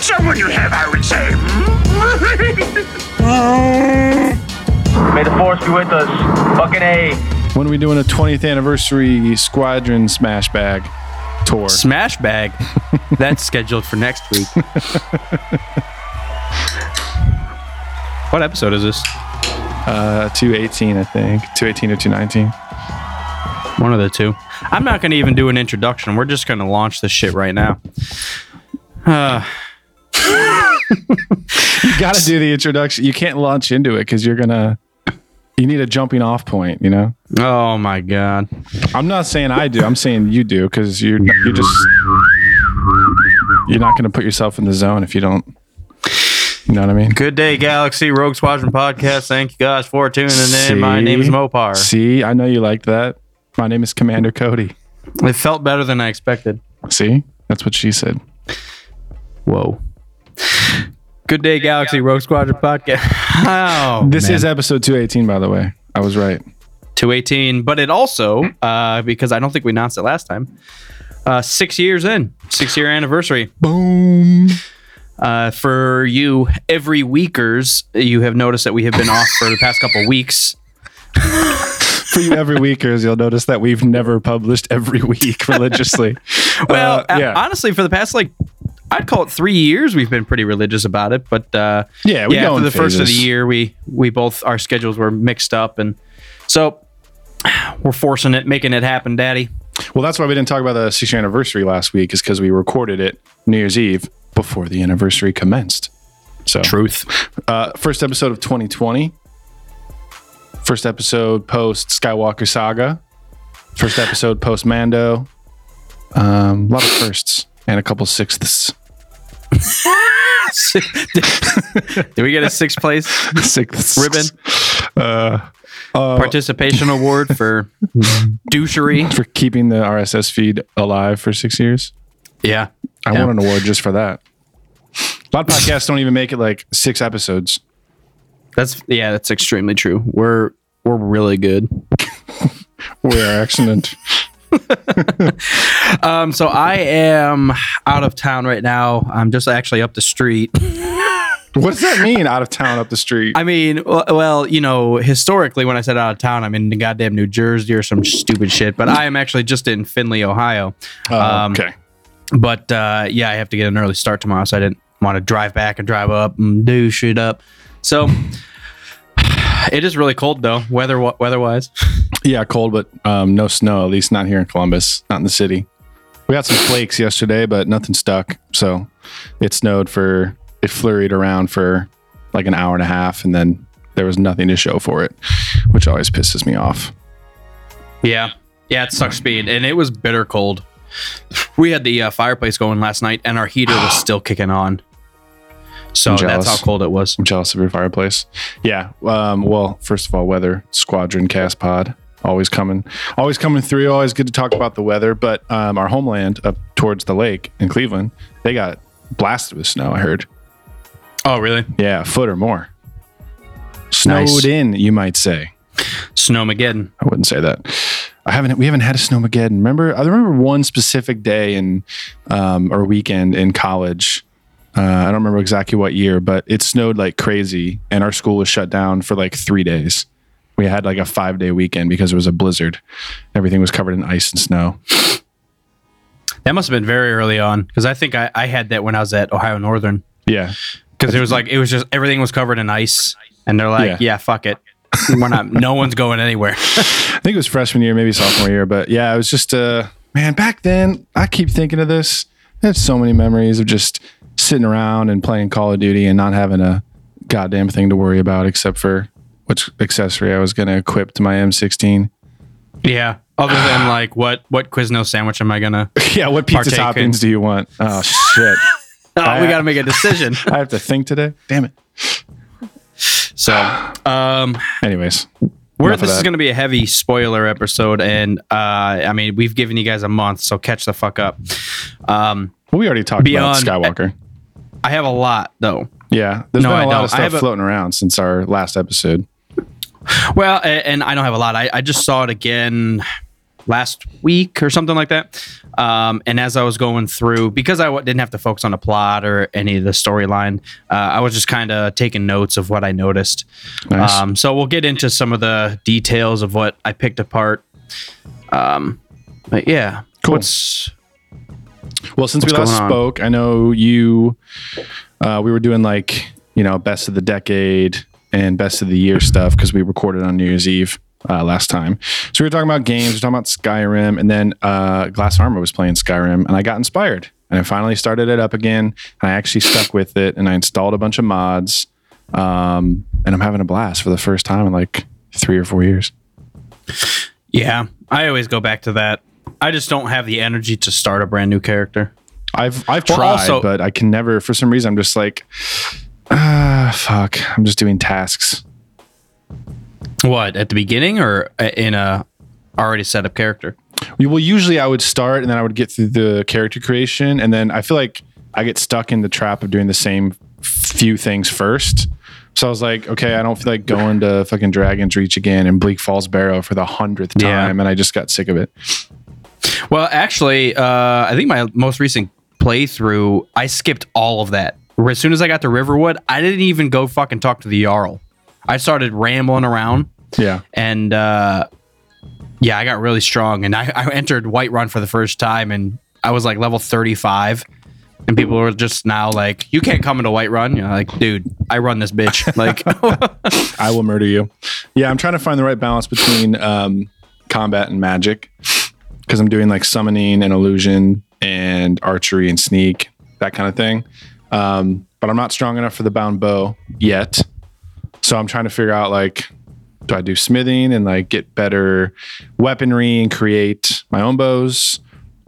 Found someone you have, I would say. May the force be with us. Fucking A. When are we doing a 20th anniversary Squadron Smash Bag tour? Smash bag. That's scheduled for next week. what episode is this? Uh, 218, I think. 218 or 219. One of the two. I'm not going to even do an introduction. We're just going to launch this shit right now. Uh, You got to do the introduction. You can't launch into it because you're to. You need a jumping off point, you know? oh my god. I'm not saying I do. I'm saying you do because you're, you're just. You're not going to put yourself in the zone if you don't. You know what I mean? Good day, Galaxy Rogue Squadron podcast. Thank you guys for tuning in. My name is Mopar. See, I know you liked that. My name is Commander Cody. It felt better than I expected. See, that's what she said. Whoa. Good day, Galaxy Rogue Squadron podcast. Oh, This man. is episode 218, by the way. I was right. 218, but it also, uh, because I don't think we announced it last time, uh, six years in, six year anniversary. Boom. Uh, for you, every weekers, you have noticed that we have been off for the past couple weeks. For you every weekers, you'll notice that we've never published every week religiously. Well, uh, yeah. honestly, for the past like, I'd call it three years, we've been pretty religious about it. But uh, Yeah, we yeah, go after the first of the year, we we both our schedules were mixed up, and so we're forcing it, making it happen, Daddy. Well, that's why we didn't talk about the six year anniversary last week, is because we recorded it New Year's Eve before the anniversary commenced. So, Truth. uh, first episode of 2020. First episode post Skywalker Saga. First episode post Mando. Um, a lot of firsts and a couple sixths. Did we get a sixth place Sixths. ribbon Uh, participation award for douchery? for keeping the RSS feed alive for six years. Yeah, I Yeah. want an award just for that. A lot of podcasts don't even make it like six episodes. that's yeah, that's extremely true. We're we're really good. We are excellent. Um, so I am out of town right now. I'm just actually up the street. what does that mean? Out of town, up the street. I mean, well, you know, historically, when I said out of town, I'm in the goddamn New Jersey or some stupid shit. But I am actually just in Findlay, Ohio. um, okay. But uh, yeah, I have to get an early start tomorrow, so I didn't want to drive back and drive up and do shit up. So it is really cold though, weather weather wise. Yeah, cold, but um, no snow. At least not here in Columbus, not in the city. We got some flakes yesterday, but nothing stuck. So it snowed for it flurried around for like an hour and a half, and then there was nothing to show for it, which always pisses me off. Yeah, yeah, it sucks speed, and it was bitter cold. We had the uh, fireplace going last night, and our heater was still kicking on. So that's how cold it was. I'm jealous of your fireplace. Yeah. Um, well, first of all, weather squadron cast pod always coming, always coming through. Always good to talk about the weather. But um, our homeland up towards the lake in Cleveland, they got blasted with snow. I heard. Oh, really? Yeah, a foot or more. Snowed Nice. in, you might say. Snowmageddon. I wouldn't say that. I haven't. We haven't had a snowmageddon. Remember? I remember one specific day in um, or weekend in college. Uh, I don't remember exactly what year, but it snowed like crazy, and our school was shut down for like three days. We had like a five day weekend because it was a blizzard. Everything was covered in ice and snow. That must have been very early on because I think I, I had that when I was at Ohio Northern Yeah, because it was like it was just everything was covered in ice, and they're like, Yeah. yeah, fuck it, we're not, no one's going anywhere. I think it was freshman year, maybe sophomore year, but yeah, it was just uh man, back then I keep thinking of this. I had so many memories of just sitting around and playing Call of Duty and not having a goddamn thing to worry about except for which accessory I was gonna equip to my M16. yeah. Other than like what what Quizno sandwich am I gonna? yeah, what pizza Partake in- toppings do you want? Oh shit. Oh, we got to make a decision. I have to think today. Damn it. So, um, Anyways, we're, this is going to be a heavy spoiler episode, and uh, I mean, we've given you guys a month, so catch the fuck up. Um, we already talked Beyond- about Skywalker. I have a lot though. Yeah, there's No, been I a lot don't. of I have stuff a- floating around since our last episode. Well, a- and I don't have a lot. I, I just saw it again last week or something like that. Um, and as I was going through, because I w- didn't have to focus on a plot or any of the storyline, uh, I was just kind of taking notes of what I noticed. Nice. Um, so we'll get into some of the details of what I picked apart. Um, but yeah, Cool. What's Well, since we last spoke, I know you. Uh, we were doing like you know best of the decade and best of the year stuff because we recorded on New Year's Eve uh, last time. So we were talking about games, we were talking about Skyrim, and then uh, Glass Armor was playing Skyrim, and I got inspired, and I finally started it up again, and I actually stuck with it, and I installed a bunch of mods, um, and I'm having a blast for the first time in like three or four years. yeah, I always go back to that. I just don't have the energy to start a brand new character. I've I've Well, tried, also- but I can never. For some reason, I'm just like, ah, fuck. I'm just doing tasks. What at the beginning or in a already set up character? Well, usually I would start and then I would get through the character creation, and then I feel like I get stuck in the trap of doing the same few things first. So I was like, okay, I don't feel like going to fucking Dragon's Reach again and Bleak Falls Barrow for the hundredth time, Yeah. and I just got sick of it. Well, actually, uh, I think my most recent playthrough, I skipped all of that. As soon as I got to Riverwood, I didn't even go fucking talk to the Jarl. I started rambling around, Yeah, and uh, yeah, I got really strong. And I, I entered Whiterun for the first time, and I was like level thirty-five. And people were just now like, "You can't come into Whiterun." You're like, "Dude, I run this bitch." Like, I will murder you. Yeah, I'm trying to find the right balance between um, combat and magic because I'm doing like summoning and illusion and archery and sneak that kind of thing. Um, but I'm not strong enough for the bound bow yet, so I'm trying to figure out like, do I do smithing and like get better weaponry and create my own bows,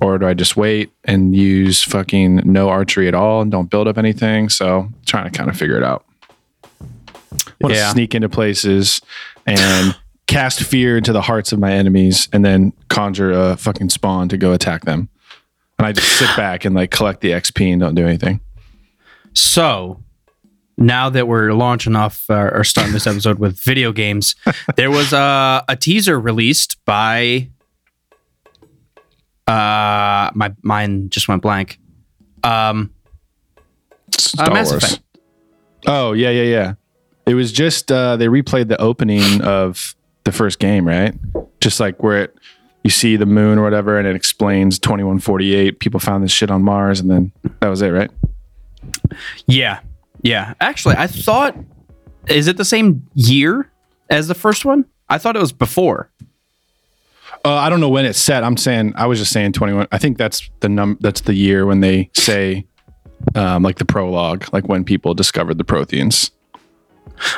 or do I just wait and use fucking no archery at all and don't build up anything? So trying to kind of figure it out want to Yeah. sneak into places and cast fear into the hearts of my enemies and then conjure a fucking spawn to go attack them. And I just sit back and like collect the XP and don't do anything. So now that we're launching off uh, or starting this episode with video games, there was uh, a teaser released by uh my mine just went blank. Um Star Mass Wars. Effect. Oh, yeah, yeah, yeah. It was just uh they replayed the opening of the first game, right? Just like where it you see the moon or whatever and it explains 2148 people found this shit on Mars and then that was it, right? Yeah. Yeah. Actually, I thought is it the same year as the first one? I thought it was before. Uh, I don't know when it's set. I'm saying I was just saying 21. I think that's the num. That's the year when they say, um, like the prologue, like when people discovered the Protheans.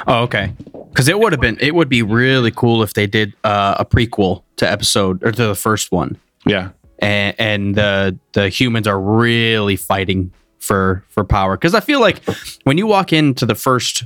Oh, okay. Because it would have been, it would be really cool if they did uh, a prequel to episode or to the first one. Yeah, and, and the the humans are really fighting for for power because I feel like when you walk into the first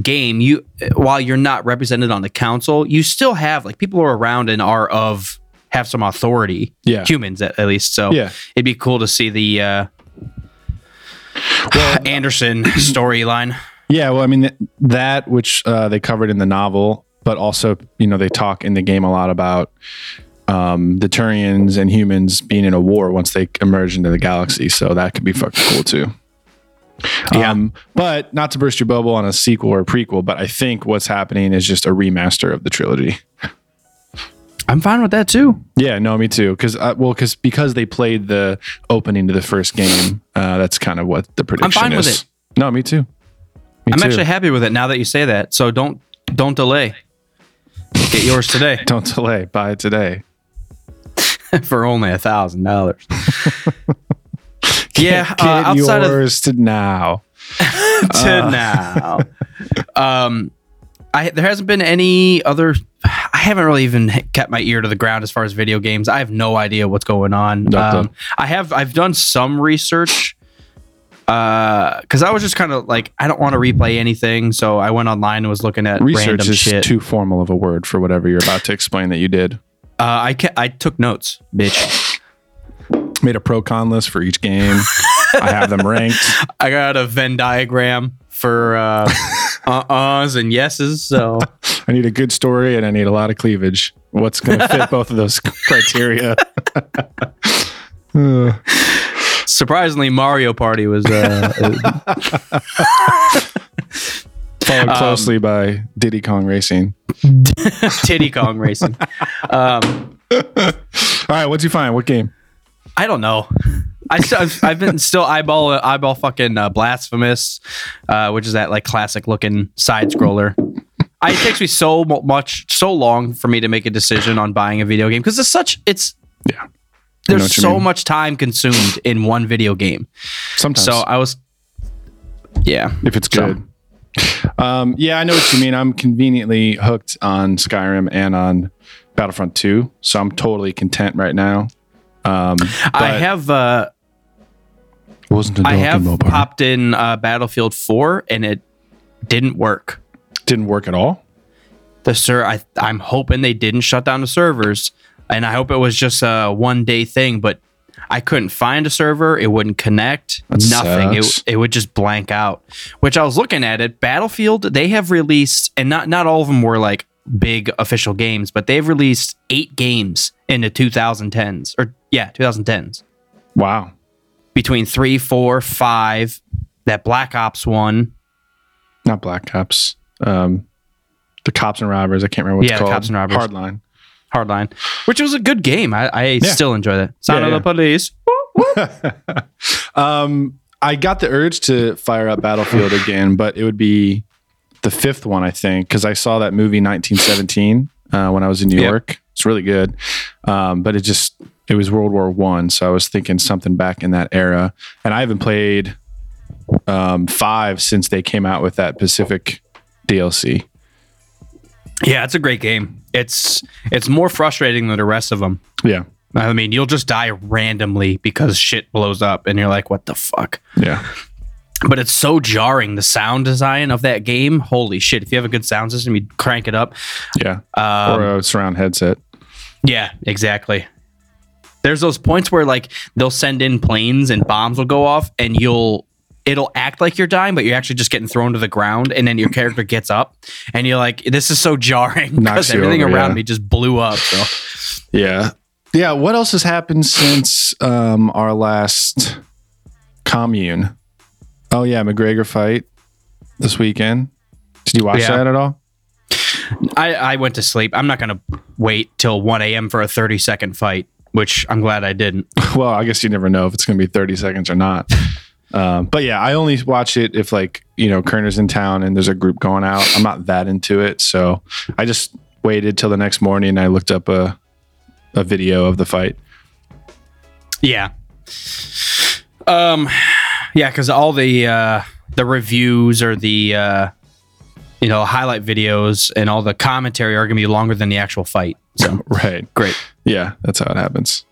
game, you while you're not represented on the council, you still have like people are around and are of have some authority. Yeah. humans at, at least. So Yeah. it'd be cool to see the uh, well, Anderson storyline. Yeah. Well, I mean th- that which uh, they covered in the novel, but also you know they talk in the game a lot about um, the Turians and humans being in a war once they emerge into the galaxy. So that could be fucking cool too. Yeah. Um, but not to burst your bubble on a sequel or a prequel, but I think what's happening is just a remaster of the trilogy. I'm fine with that too. Yeah, no, me too. Because uh, well, because because they played the opening to the first game. Uh, that's kind of what the prediction fine with is. it. No, me too. Me I'm too. actually happy with it now that you say that. So don't don't delay. Get yours today Don't delay. Buy it today. for only a thousand dollars. Yeah, Get uh, outside of yours to now. to now. Um, I there hasn't been any other. I haven't really even kept my ear to the ground as far as video games. I have no idea what's going on. Um, I have I've done some research because I was just kind of like, I don't want to replay anything, so I went online and was looking at Research is shit. too formal of a word for whatever you're about to explain that you did. uh, I ca- I took notes, bitch. Made a pro con list for each game. I have them ranked. I got a Venn diagram for uh, uh-uhs and yeses. So I need a good story and I need a lot of cleavage. What's going to fit both of those criteria? Uh, surprisingly, Mario Party was. Uh, followed closely by Diddy Kong Racing. Diddy Kong racing. Um, All right, what'd you find? What game? I don't know. I still, I've, I've been still eyeball eyeball fucking uh, blasphemous, uh, which is that like classic looking side scroller. I, it takes me so much, so long for me to make a decision on buying a video game because it's such it's Yeah. There's so mean. much time consumed in one video game. Sometimes. So I was, yeah, if it's So- good. Um, yeah, I know what you mean. I'm conveniently hooked on Skyrim and on Battlefront 2, so I'm totally content right now. Um, I have uh, wasn't I have popped in uh, Battlefield 4 and it didn't work. Didn't work at all. the sir I I'm hoping they didn't shut down the servers and I hope it was just a one day thing but I couldn't find a server it wouldn't connect That nothing sucks. it, it would just blank out which I was looking at it Battlefield they have released and not not all of them were like big official games but they've released 8 games in the 2010s or yeah 2010s Wow. between three, four, five. that Black Ops one Not Black Ops. Um, the Cops and Robbers. I can't remember what Yeah, it's called. Cops and Robbers. Hardline. Hardline which was a good game I, I still enjoy that Sound Yeah, of the Police Um, I got the urge to fire up Battlefield again, but it would be the fifth one, I think, because I saw that movie 1917 uh, when I was in New Yep. York. It's really good, um, but it just it was World War One, so I was thinking something back in that era. And I haven't played um, five since they came out with that Pacific DLC. Yeah, it's a great game. It's it's more frustrating than the rest of them. Yeah, I mean, you'll just die randomly because shit blows up, and you're like, "What the fuck?" yeah, But it's so jarring. The sound design of that game, holy shit! If you have a good sound system, you crank it up. yeah. Um, or a surround headset. Yeah, exactly. There's those points where like they'll send in planes and bombs will go off, and you'll it'll act like you're dying, but you're actually just getting thrown to the ground, and then your character gets up, and you're like, "This is so jarring because everything over, around yeah. me just blew up." So. Yeah. Yeah. What else has happened since um, our last commune? Oh, yeah. McGregor fight this weekend. Did you watch Yeah. that at all? I, I went to sleep. I'm not going to wait till 1 a.m. for a 30 second fight, which I'm glad I didn't. Well, I guess you never know if it's going to be 30 seconds or not. Um, but yeah, I only watch it if like, you know, Kerner's in town and there's a group going out. I'm not that into it. So I just waited till the next morning and I looked up a, a video of the fight. Yeah. Um, yeah, because all the uh, the reviews or the uh, you know highlight videos and all the commentary are going to be longer than the actual fight. So Right. great. Yeah. That's how it happens.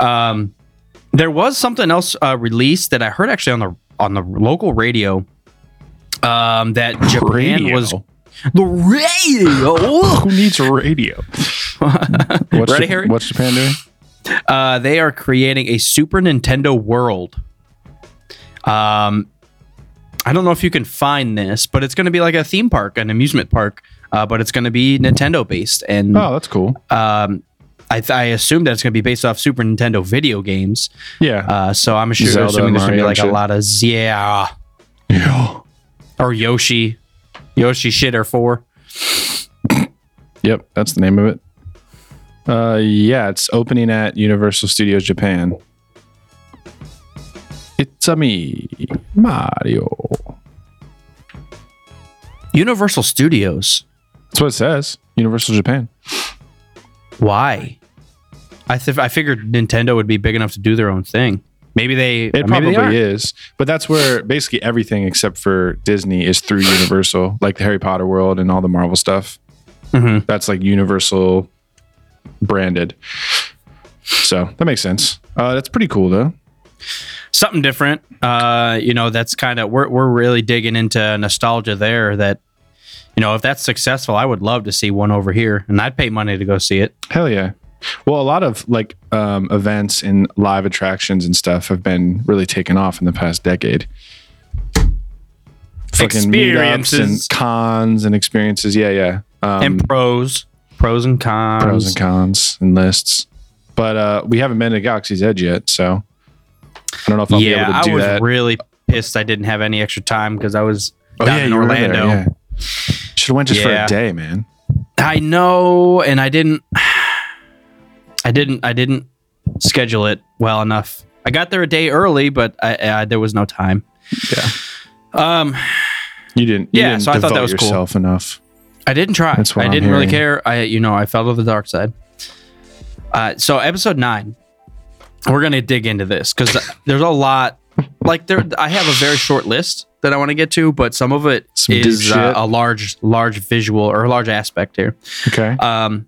Um, there was something else uh, released that I heard actually on the on the local radio. Um, that Japan Radio. was the radio. Who needs radio? what's, Ready, Harry? what's Japan doing? uh, they are creating a Super Nintendo World. Um, I don't know if you can find this, but it's going to be like a theme park, an amusement park, uh, but it's going to be Nintendo based, and Oh, that's cool. um, I, th- I assume that it's going to be based off Super Nintendo video games. Yeah. Uh, so I'm sure Zelda, assuming there's going to be Mario like a lot of yeah yeah. or Yoshi, Yoshi shitter four. Yep, that's the name of it. Uh, yeah, it's opening at Universal Studios Japan. It's a me, Mario. Universal Studios. That's what it says. Universal Japan. Why? I th- I figured Nintendo would be big enough to do their own thing. Maybe they. It maybe probably aren't. is, but that's where basically everything except for Disney is through Universal, like the Harry Potter world and all the Marvel stuff. Mhm. That's like Universal branded. So that makes sense. Uh, that's pretty cool though. something different. Uh, you know, that's kind of we're we're really digging into nostalgia there. That you know, if that's successful, I would love to see one over here, and I'd pay money to go see it. Hell yeah. Well, a lot of like um, events and live attractions and stuff have been really taken off in the past decade. Fucking meetups Experiences. and cons and experiences. Yeah, yeah. Um, and pros, pros and cons. pros and cons and lists. But uh, we haven't been to Galaxy's Edge yet, so I don't know if I'll be able to do that. I was that. really pissed I didn't have any extra time because I was Oh, down yeah, in you were there, Orlando. yeah. Should have went just for a day, man. I know, and I didn't. I didn't. I didn't schedule it well enough. I got there a day early, but I, I there was no time. Yeah. Um, You didn't. You Yeah, didn't so I thought that was cool. yourself enough. I didn't try. That's what I I'm didn't really care. I, you know, I fell to the dark side. Uh, so episode nine, we're gonna dig into this because there's a lot. Like there, I have a very short list that I want to get to, but some of it Some is uh, a large, large visual or a large aspect here. Okay, Um,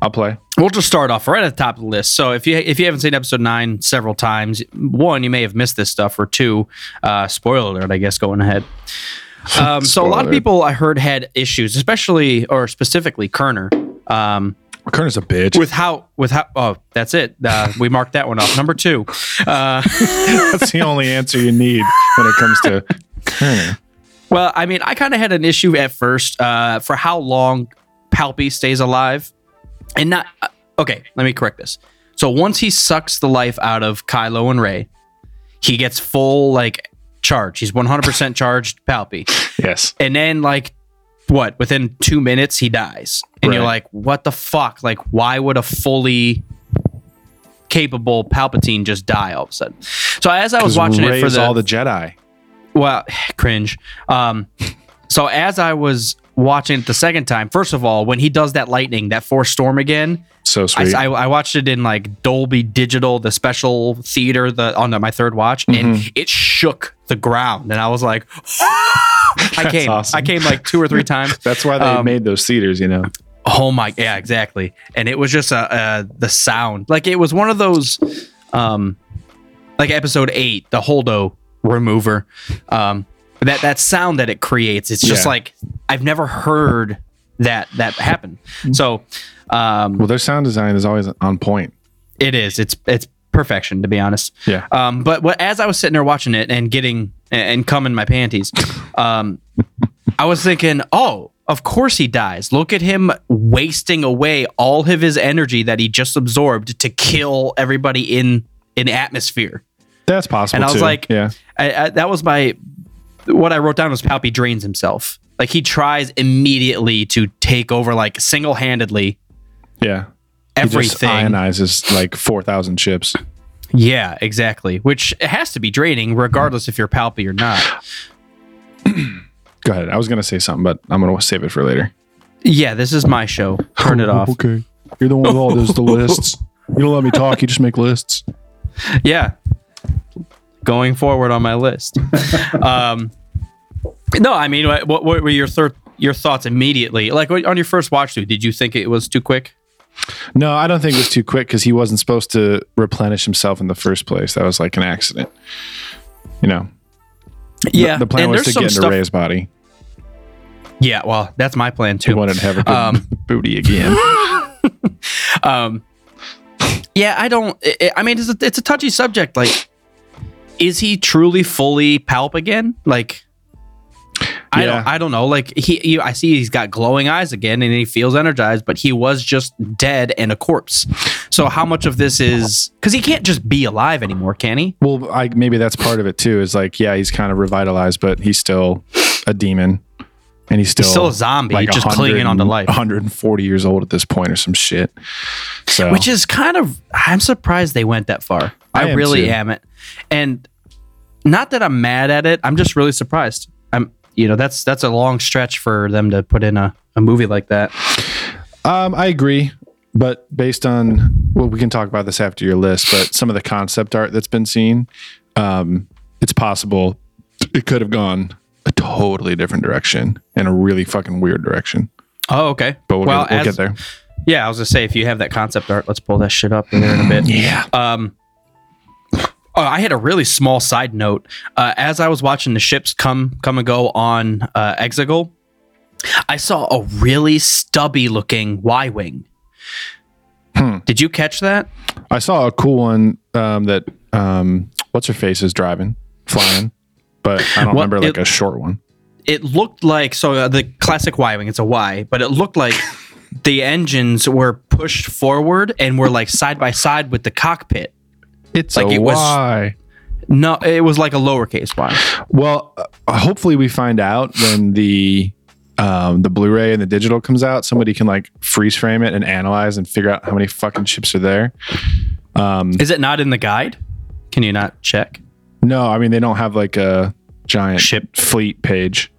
I'll play. we'll just start off right at the top of the list. So if you if you haven't seen episode nine several times, one you may have missed this stuff, or two, uh, spoiler alert, I guess going ahead. Um, so a lot of people I heard had issues, especially or specifically Kerner, um, Kerner's a bitch. with how with how. Oh, that's it. Uh, we marked that one off. Number two. Uh, That's the only answer you need when it comes to Kerner. Well, I mean, I kind of had an issue at first uh, for how long Palpy stays alive, and not. Uh, okay, let me correct this. So once he sucks the life out of Kylo and Rey, he gets full like charge. He's one hundred percent charged, Palpy, Yes. and then like what? Within two minutes, he dies, and you're like, what the fuck? Like, why would a fully capable Palpatine just die all of a sudden? So as I was watching it for the all the Jedi. well, cringe. Um, so as I was watching it the second time, first of all, when he does that lightning, that force storm again, So I, sweet. I, I watched it in like Dolby Digital, the special theater, the on the, my third watch, and Mm-hmm. it shook the ground, and I was like, I came, awesome. I came like two or three times. That's why they Um, made those theaters, you know. Oh my, yeah, exactly. And it was just a uh, the sound, like it was one of those, um, like episode eight, the Holdo maneuver, um, that that sound that it creates. It's just Yeah. like I've never heard that that happen. So, um, Well, their sound design is always on point. it is. It's it's perfection to be honest. Yeah. Um, but what, as I was sitting there watching it and getting and coming my panties, um, I was thinking, oh, of course he dies. Look at him wasting away all of his energy that he just absorbed to kill everybody in in atmosphere. That's possible. And I was too. like, yeah. I, I, that was my what I wrote down was Palpy drains himself. Like he tries immediately to take over, like single handedly Yeah. He just everything. ionizes like 4,000 ships. Yeah, exactly. Which has to be draining, regardless if you're Palpy or not. Go ahead. I was going to say something, but I'm going to save it for later. Yeah, this is my show. Turn it off. Okay. You're the one with all those the lists. You don't let me talk. You just make lists. Yeah. Going forward on my list. um, no, I mean, what, what were your thir- your thoughts immediately? Like on your first watch through, did you think it was too quick? No, I don't think it was too quick because he wasn't supposed to replenish himself in the first place. That was like an accident. You know, Yeah, the plan and was to get into stuff- Rey's body. Yeah, well, that's my plan He too. wanted to have a good Um, booty again. Um, yeah, I don't. I I mean, it's a, it's a touchy subject. Like, is he truly fully Palp again? Like, I don't. I don't know. Like he, you, I see he's got glowing eyes again, and he feels energized, but he was just dead and a corpse. So how much of this is because he can't just be alive anymore, can he? Well, I maybe that's part of it too. Is like, yeah, he's kind of revitalized, but he's still a demon, and he's still He's still a zombie, just clinging onto and- life. 140 years old at this point, or some shit. So, Which is kind of. I'm surprised they went that far. I I, am really too. am it, and not that I'm mad at it. I'm just really surprised. I'm. You know, that's that's a long stretch for them to put in a, a movie like that. um, I agree, but based on well, we can talk about this after your list. But some of the concept art that's been seen, um, it's possible it could have gone a totally different direction and a really fucking weird direction. Oh, okay. But we'll, well, get, we'll as- get there. Yeah, I was gonna say if you have that concept art, let's pull that shit up in there in a bit. Yeah. Um, Oh, I had a really small side note. Uh, as I was watching the ships come come and go on uh, Exegol, I saw a really stubby looking Y wing. Hmm. Did you catch that? I saw a cool one um, that um, what's her face is driving, flying, but I don't Well, remember like it- a short one. It looked like so uh, the classic Y wing. It's a Y, but it looked like the engines were pushed forward and were like side by side with the cockpit. It's like a it was- Y. No, it was like a lowercase Y. Well, uh, hopefully we find out when the um, the Blu-ray and the digital comes out. Somebody can like freeze frame it and analyze and figure out how many fucking ships are there. Is it not in the guide? Can you not check? No, I mean they don't have like a giant Ship. fleet page.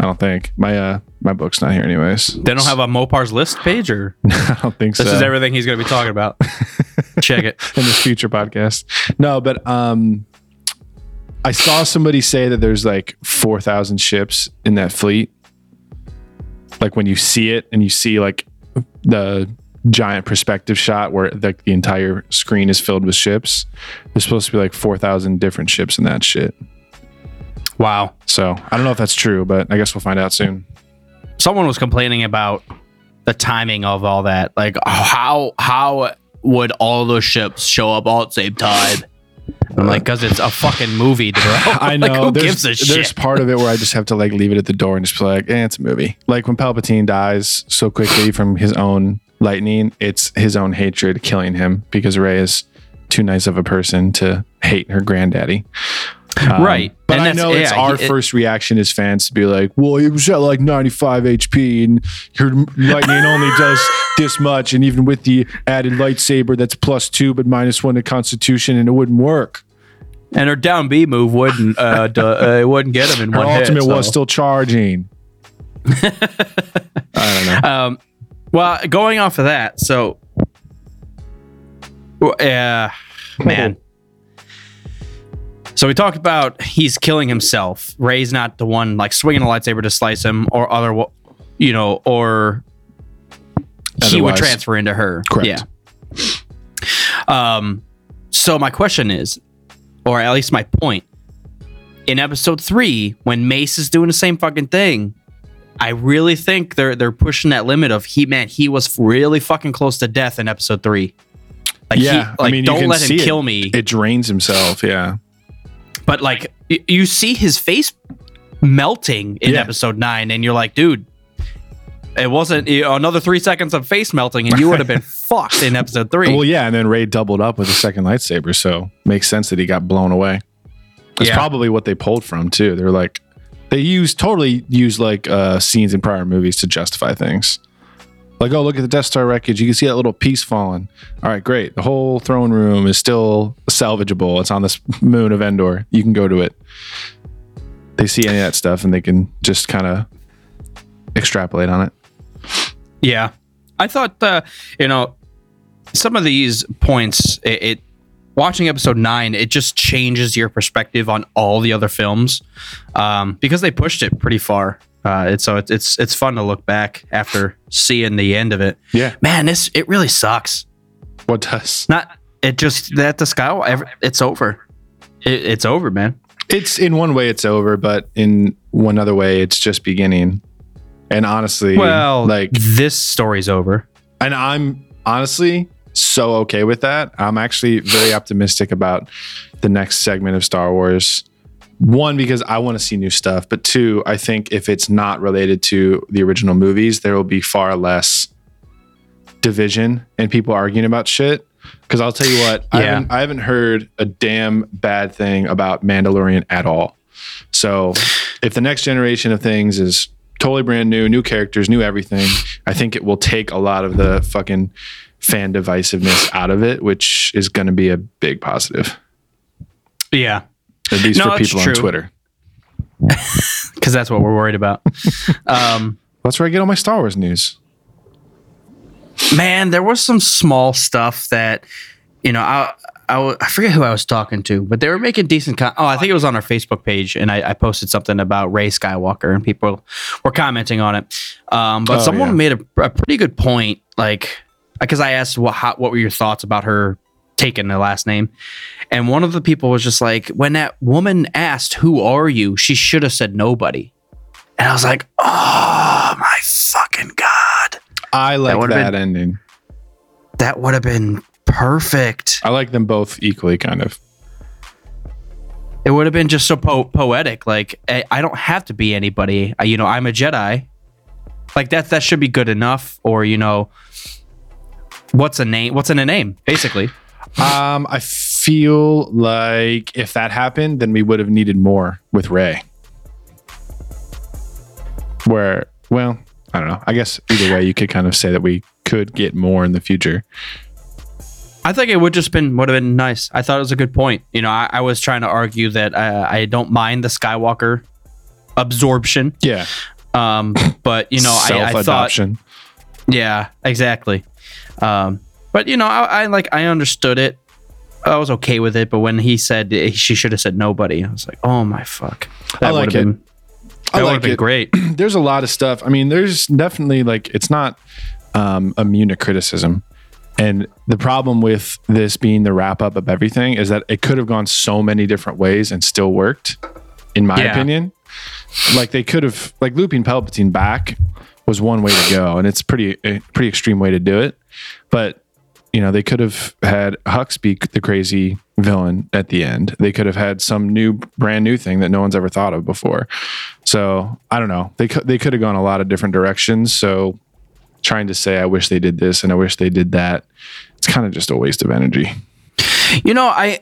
I don't think my uh my book's not here anyways. They don't have a Mopar's list page, or I don't think so. this is everything he's going to be talking about. check it. in this future podcast. No, but um, I saw somebody say that there's like four thousand ships in that fleet. Like when you see it and you see like the giant perspective shot where like the entire screen is filled with ships. There's supposed to be like four thousand different ships in that shit. Wow. So I don't know if that's true, but I guess we'll find out soon. someone was complaining about the timing of all that. Like how how would all those ships show up all at the same time? I'm like, because it's a fucking movie, bro. I like, know. who there's, gives a there's part of it where I just have to like leave it at the door and just be like, eh, it's a movie. Like when Palpatine dies so quickly from his own lightning, it's his own hatred killing him because Rey is too nice of a person to hate her granddaddy. Um, Right. But And I know it's yeah, our it- first reaction as fans to be like, well, it was at like 95 HP and your lightning only does this much. And even with the added lightsaber, that's plus two, but minus one to constitution, and it wouldn't work. and her down B move wouldn't uh, d- uh it wouldn't get him in Her one hit. ultimate was still charging. I don't know. Um, well, going off of that, so, yeah, man. So we talked about he's killing himself. Rey's not the one like swinging a lightsaber to slice him, or other, you know, or he would transfer into her. Correct. Yeah. Um. So my question is, or at least my point, in episode three, when Mace is doing the same fucking thing, I really think they're they're pushing that limit of he man he was really fucking close to death in episode three. Like he- yeah, like I mean, don't let him see it. kill me. It drains himself. Yeah, but like y- you see his face melting in Yeah. episode nine, and you're like, dude, it wasn't you know, another three seconds of face melting, and you would have been fucked in episode three. well, yeah, and then Rey doubled up with a second lightsaber, so makes sense that he got blown away. That's Yeah. probably what they pulled from too. They're like, they use totally use like uh, scenes in prior movies to justify things. Like, oh, look at the Death Star wreckage. You can see that little piece falling. All right, great. The whole throne room is still salvageable. It's on this moon of Endor. You can go to it. They see any of that stuff and they can just kind of extrapolate on it. Yeah, I thought uh, you know some of these points. It, it watching episode nine, it just changes your perspective on all the other films um, because they pushed it pretty far. Uh, it's so it's, it's it's fun to look back after seeing the end of it. Yeah. Man, this it really sucks. What does? Not it just that the sky. It's over. It, it's over, man. It's in one way it's over, but in one other way it's just beginning. And honestly, Well, like this story's over. and I'm honestly so okay with that. I'm actually very optimistic about the next segment of Star Wars. One, because I want to see new stuff, but two, I think if it's not related to the original movies, there will be far less division and people arguing about shit. Because I'll tell you what, I, Yeah. haven't, I haven't heard a damn bad thing about Mandalorian at all. So if the next generation of things is totally brand new, new characters, new everything, I think it will take a lot of the fucking fan divisiveness out of it, which is going to be a big positive, Yeah, at least No, for people on Twitter. because that's what we're worried about. um, That's where I get all my Star Wars news. man, there was some small stuff that you know I I forget who I was talking to, but they were making decent. Con- oh, I think it was on our Facebook page, and I, I posted something about Rey Skywalker, and people were commenting on it. Um, but Oh, someone yeah. made a, a pretty good point, like because I asked what how, what were your thoughts about her taken the last name. And one of the people was just like, when that woman asked, Who are you? She should have said nobody. And I was like, Oh my fucking God. I like would've that, been- ending. That would have been perfect. I like them both equally, kind of. It would have been just so po- poetic. Like, I, I don't have to be anybody. I, you know, I'm a Jedi. Like that, that should be good enough. Or, you know, what's a name? What's in a name, basically. Um, I feel like if that happened, then we would have needed more with Rey. Where, well, I don't know. I guess either way, you could kind of say that we could get more in the future. I think it would just been would have been nice. I thought it was a good point. You know, I, I was trying to argue that uh, I don't mind the Skywalker absorption, Yeah, um, but you know, I, I thought, yeah, exactly. Um, but you know, I, I like I understood it. I was okay with it, but when he said she should have said nobody, I was like, oh my fuck, that like it. been I like it. great. there's a lot of stuff. I mean, there's definitely like it's not um, immune to criticism. And the problem with this being the wrap up of everything is that it could have gone so many different ways and still worked, in my Yeah. opinion. Like they could have like looping Palpatine back was one way to go, and it's pretty a pretty extreme way to do it. But you know, they could have had Hux be the crazy villain at the end. They could have had some new, brand new thing that no one's ever thought of before. So I don't know. They could they could have gone a lot of different directions. So trying to say I wish they did this and I wish they did that, it's kind of just a waste of energy. You know, I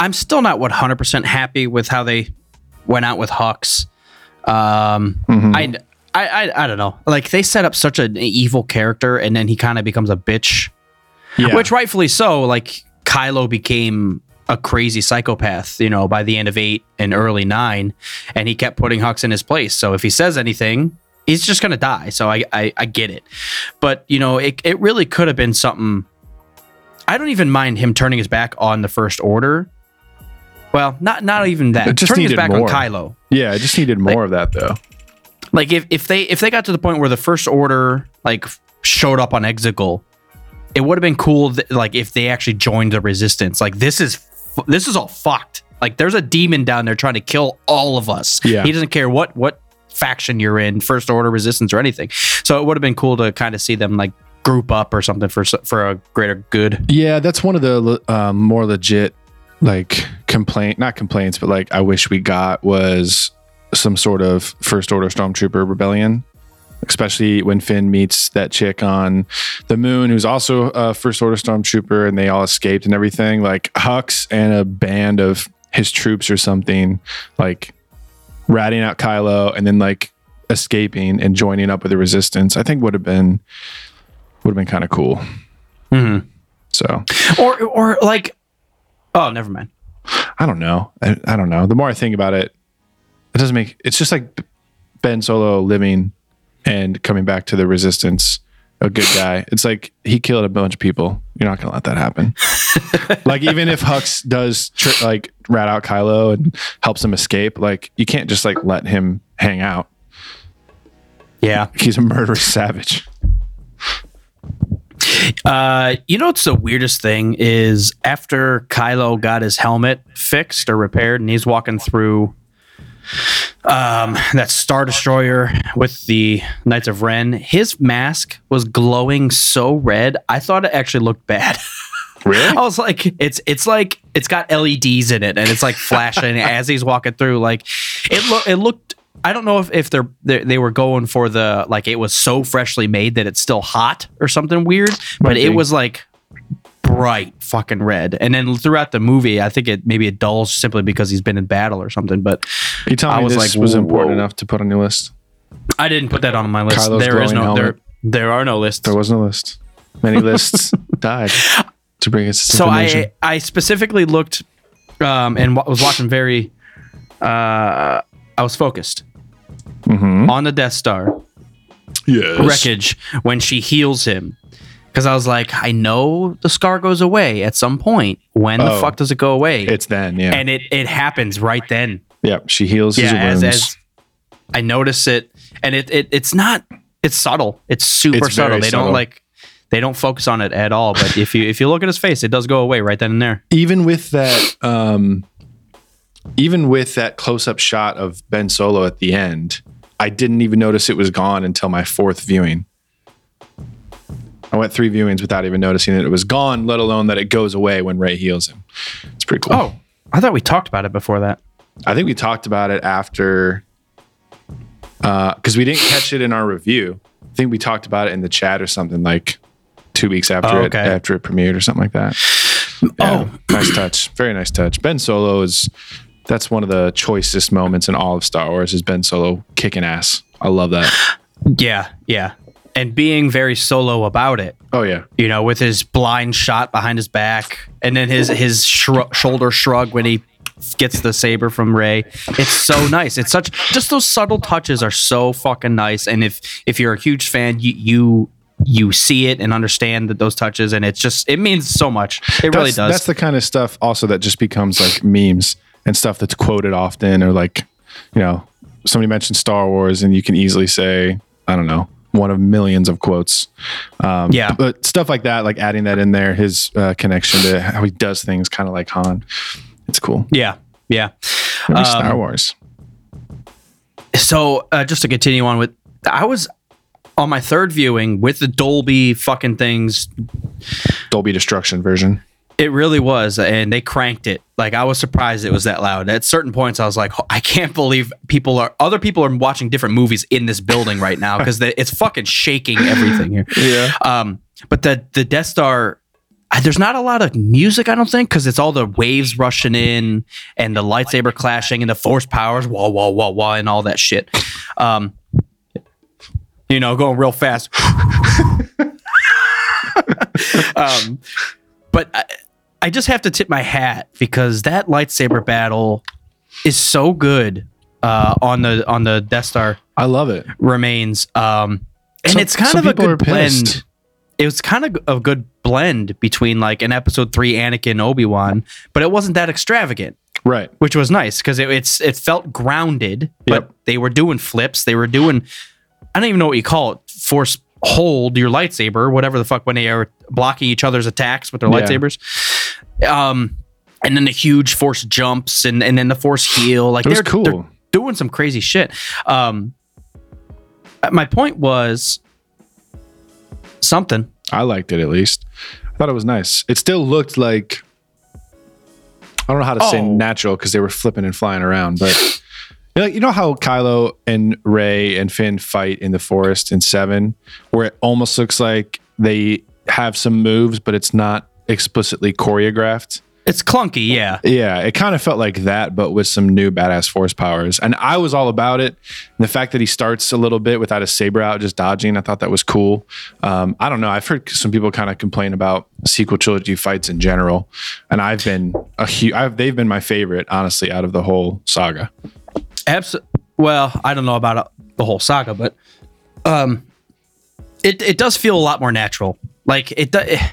I'm still not 100% happy with how they went out with Hux. Um, I, I, I, I don't know. Like they set up such an evil character, and then he kind of becomes a bitch, Yeah. which rightfully so. Like Kylo became a crazy psychopath, you know, by the end of eight and early nine, and he kept putting Hux in his place. So if he says anything, he's just gonna die. So I, I, I get it, but you know, it, it really could have been something. I don't even mind him turning his back on the First Order. Well, not not even that. It just turning his back more. on Kylo. yeah, I just needed more of that though. Like if, if they if they got to the point where the First Order like showed up on Exegol, it would have been cool. Th- like if they actually joined the Resistance. Like this is fu- this is all fucked. Like there's a demon down there trying to kill all of us. Yeah. He doesn't care what what faction you're in, First Order, Resistance, or anything. So it would have been cool to kind of see them like group up or something for for a greater good. Yeah, that's one of the um, more legit like complaint, not complaints, but like I wish we got was some sort of first order stormtrooper rebellion. Especially when Finn meets that chick on the moon, who's also a first order stormtrooper, and they all escaped and everything. Like Hux and a band of his troops or something, like ratting out Kylo and then like escaping and joining up with the resistance. I think would have been would have been kind of cool. Mm-hmm. So Or or like, oh, never mind. I don't know. I, I don't know. The more I think about it, it doesn't make. It's just like Ben Solo living and coming back to the Resistance, a good guy. It's like he killed a bunch of people. You're not gonna let that happen. like even if Hux does tr- like rat out Kylo and helps him escape, like you can't just like let him hang out. Yeah. He's a murderous savage. Uh, you know what's the weirdest thing is after Kylo got his helmet fixed or repaired, and he's walking through um that Star Destroyer with the Knights of Ren, his mask was glowing so red, I thought it actually looked bad. Really? I was like, it's it's like it's got LEDs in it, and it's like flashing as he's walking through. Like it look it looked. I don't know if if they're, they they were going for the like it was so freshly made that it's still hot or something weird, but it was like bright fucking red. And then throughout the movie, I think it maybe it dulls simply because he's been in battle or something. But You tell I me was this like, was important whoa. enough to put on your list. I didn't put that on my list. Kylo's there is no there. helmet. There are no lists. There was no list. Many lists died to bring us this so information. I I specifically looked um, and wa- was watching very. Uh, I was focused Mhm. on the Death Star yes. wreckage when she heals him, because I was like, I know the scar goes away at some point. When the Oh. fuck does it go away? It's then, yeah. and it it happens right then. yeah, she heals his yeah, as, wounds. as I notice it, and it, it it's not. It's subtle. It's super It's subtle. They subtle. don't like. they don't focus on it at all. But if you if you look at his face, it does go away right then and there. even with that um even with that close-up shot of Ben Solo at the end, I didn't even notice it was gone until my fourth viewing. I went three viewings without even noticing that it was gone, let alone that it goes away when Rey heals him. It's pretty cool. Oh, I thought we talked about it before that. I think we talked about it after uh because we didn't catch it in our review. I think we talked about it in the chat or something like two weeks after Oh, it after it premiered or something like that. oh, nice touch, very nice touch. Ben Solo is that's one of the choicest moments in all of Star Wars is Ben Solo kicking ass. I love that. Yeah, yeah, and being very solo about it. Oh yeah, You know, with his blind shot behind his back, and then his his shru- shoulder shrug when he gets the saber from Rey. It's so nice. It's such just those subtle touches are so fucking nice. And if if you're a huge fan, you you you see it and understand that those touches, and it's just it means so much. It really that's, does. That's the kind of stuff also that just becomes like memes and stuff that's quoted often, or like you know somebody mentioned Star Wars, and you can easily say I don't know one of millions of quotes. Um, Yeah. but stuff like that, like adding that in there, his uh, connection to how he does things, kind of like Han. It's cool. yeah, yeah. Um, Star Wars. So uh, just to continue on with, I was on my third viewing with the Dolby fucking things. Dolby Destruction version. It really was, and they cranked it. Like I was surprised it was that loud. At certain points, I was like, I can't believe people are other people are watching different movies in this building right now because it's fucking shaking everything here. Yeah. Um, but the the Death Star, uh, there's not a lot of music, I don't think, because it's all the waves rushing in and the lightsaber clashing and the force powers, wah wah wah wah, and all that shit. Um, you know, going real fast. um, but I, I just have to tip my hat because that lightsaber battle is so good uh, on the on the Death Star I love it. remains. Um, and Some- it's kind of a good blend. It was kind of a good blend between like an episode three Anakin Obi Wan, but it wasn't that extravagant, Right. which was nice because it, it's it felt grounded. But Yep. they were doing flips. They were doing I don't even know what you call it. Force hold your lightsaber, whatever the fuck when they are blocking each other's attacks with their Yeah. lightsabers. Um, and then the huge force jumps and and then the force heal. Like they're, cool. they're doing some crazy shit. Um, uh, my point was something. I liked it at least. I thought it was nice. It still looked like I don't know how to say Oh. natural because they were flipping and flying around, but you know, you know how Kylo and Rey and Finn fight in the forest in Seven, where it almost looks like they have some moves, but it's not explicitly choreographed. It's clunky, yeah. Yeah, it kind of felt like that, but with some new badass force powers. And I was all about it. And the fact that he starts a little bit without a saber out, just dodging, I thought that was cool. Um, I don't know. I've heard some people kind of complain about sequel trilogy fights in general, and I've been a huge. They've been my favorite, honestly, out of the whole saga. Abs- well, I don't know about uh, the whole saga, but um, it it does feel a lot more natural. Like it, eh,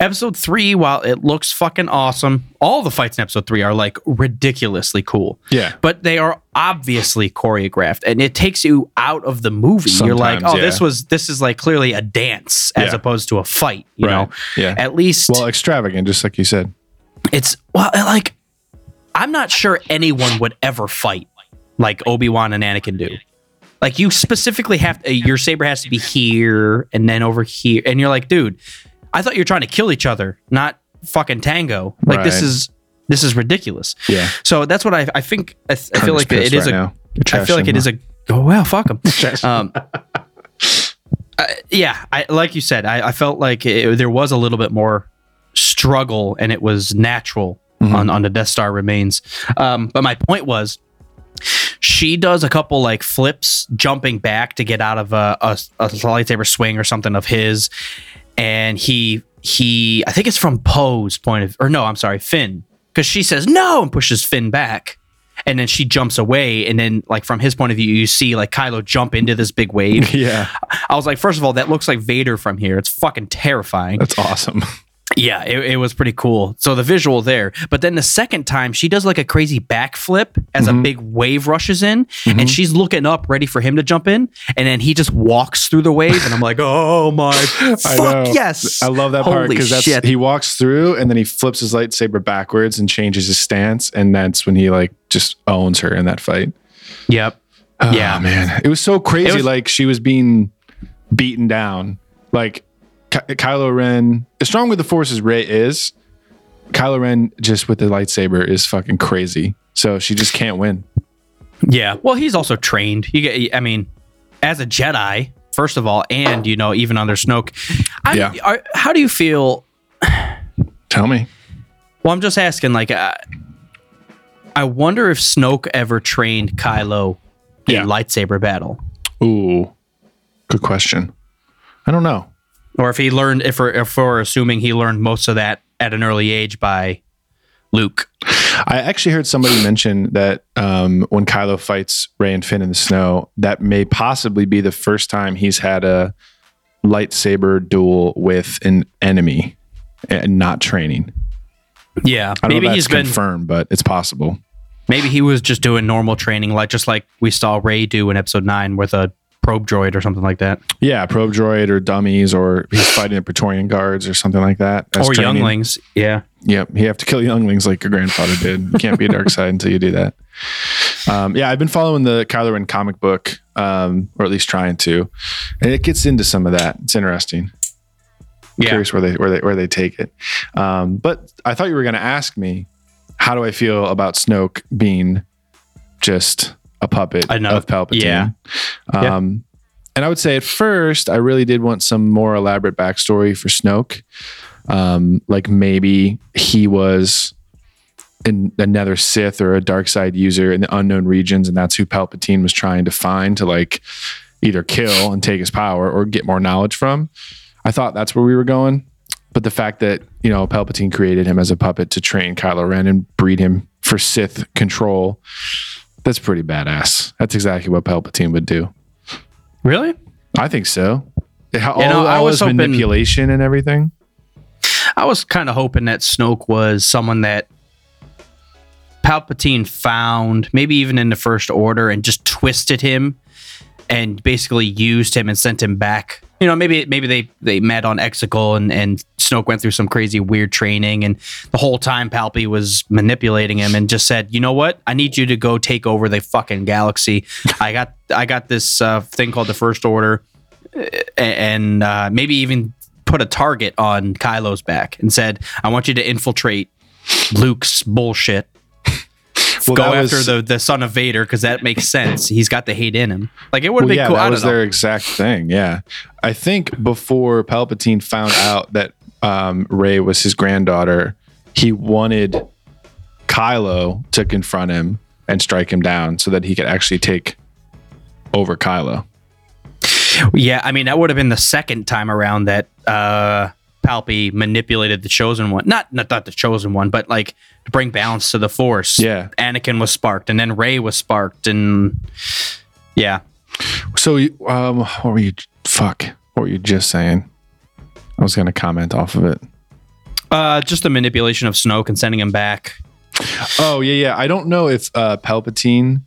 episode three, while it looks fucking awesome, all the fights in episode three are like ridiculously cool. Yeah. but they are obviously choreographed, and it takes you out of the movie. You're like, Sometimes, oh, this was this is like clearly a dance as Yeah. opposed to a fight. You Right. know, Yeah. At least Well, extravagant, just like you said. it's well like i'm not sure anyone would ever fight like obi-wan and anakin do like you specifically have to, your saber has to be here and then over here and you're like dude i thought you were trying to kill each other not fucking tango. Like this is this is ridiculous. Yeah. so that's what i, I think i, I feel like it pissed right a I feel like it is a oh well fuck them um yeah I, like you said I, I felt like it, there was a little bit more struggle and it was natural Mm-hmm. on, on the death star remains. Um, but my point was she does a couple like flips jumping back to get out of a, a, a lightsaber swing or something of his and he he i think it's from poe's point of or no i'm sorry finn. Because she says no and pushes finn back. And then she jumps away. And then like from his point of view you see like kylo jump into this big wave. Yeah. i was like first of all that looks like vader from here. It's fucking terrifying. That's awesome. Yeah, it, it was pretty cool. So the visual there, but then the second time she does like a crazy backflip as Mm-hmm. a big wave rushes in, and she's looking up, ready for him to jump in, and then he just walks through the wave, and I'm like, oh my fuck know. yes! I love that part because that's shit. he walks through and then he flips his lightsaber backwards and changes his stance, and that's when he like just owns her in that fight. Yep. Oh, Yeah. man, it was so crazy. Was- like she was being beaten down. Like Ky- Kylo Ren, as strong with the Force as Rey is, Kylo Ren just with the lightsaber is fucking crazy. So she just can't win. Yeah. Well, he's also trained. You get, I mean, as a Jedi, first of all, and you know, even under Snoke. I'm, Yeah. Are, how do you feel? Tell me. Well, I'm just asking. Like, uh, I wonder if Snoke ever trained Kylo in Yeah. lightsaber battle, Ooh, good question. I don't know. Or if he learned. If we're, if we're assuming he learned most of that at an early age by Luke. I actually heard somebody mention that um, when Kylo fights Rey and Finn in the snow, that may possibly be the first time he's had a lightsaber duel with an enemy and not training. Yeah. Maybe he's been. confirmed, but it's possible. Maybe he was just doing normal training, like just like we saw Rey do in Episode Nine with a probe droid or something like that, Yeah, probe droid or dummies, or he's fighting the Praetorian guards or something like that. or training. younglings. Yeah. Yep, you have to kill younglings like your grandfather did. You can't be a dark side until you do that. Um, yeah, I've been following the Kylo Ren comic book, um, or at least trying to, and it gets into some of that. It's interesting. Yeah. Curious where they where they where they take it. Um, but I thought you were going to ask me, how do I feel about Snoke being just a puppet of Palpatine? Yeah. Yeah. Um, and I would say at first, I really did want some more elaborate backstory for Snoke. Um, like maybe he was in another Sith or a dark side user in the unknown regions, and that's who Palpatine was trying to find to like either kill and take his power or get more knowledge from. I thought that's where we were going. But the fact that, you know, Palpatine created him as a puppet to train Kylo Ren and breed him for Sith control, that's pretty badass. That's exactly what Palpatine would do. Really? I think so. How, all, You know, I all was hoping- manipulation and everything. I was kind of hoping that Snoke was someone that Palpatine found, maybe even in the First Order, and just twisted him and basically used him and sent him back. You know, maybe maybe they they met on Exegol and and Snoke went through some crazy weird training, and the whole time Palpy was manipulating him and just said, "You know what? I need you to go take over the fucking galaxy. I got I got this uh, thing called the First Order." and uh, maybe even put a target on Kylo's back and said, "I want you to infiltrate Luke's bullshit. Well, Go after was- the the son of Vader because that makes sense. He's got the hate in him. Like it would have Well, been yeah, cool. That was know. their exact thing. Yeah, I think before Palpatine found out that um, Rey was his granddaughter, he wanted Kylo to confront him and strike him down so that he could actually take over Kylo. Yeah, I mean that would have been the second time around that uh Palpy manipulated the chosen one. Not not not the chosen one, but like to bring balance to the force. Yeah. Anakin was sparked and then Rey was sparked and yeah. So, um, what were you? Fuck, what were you just saying? I was going to comment off of it. Uh just the manipulation of Snoke and sending him back. Oh yeah, yeah. I don't know if uh, Palpatine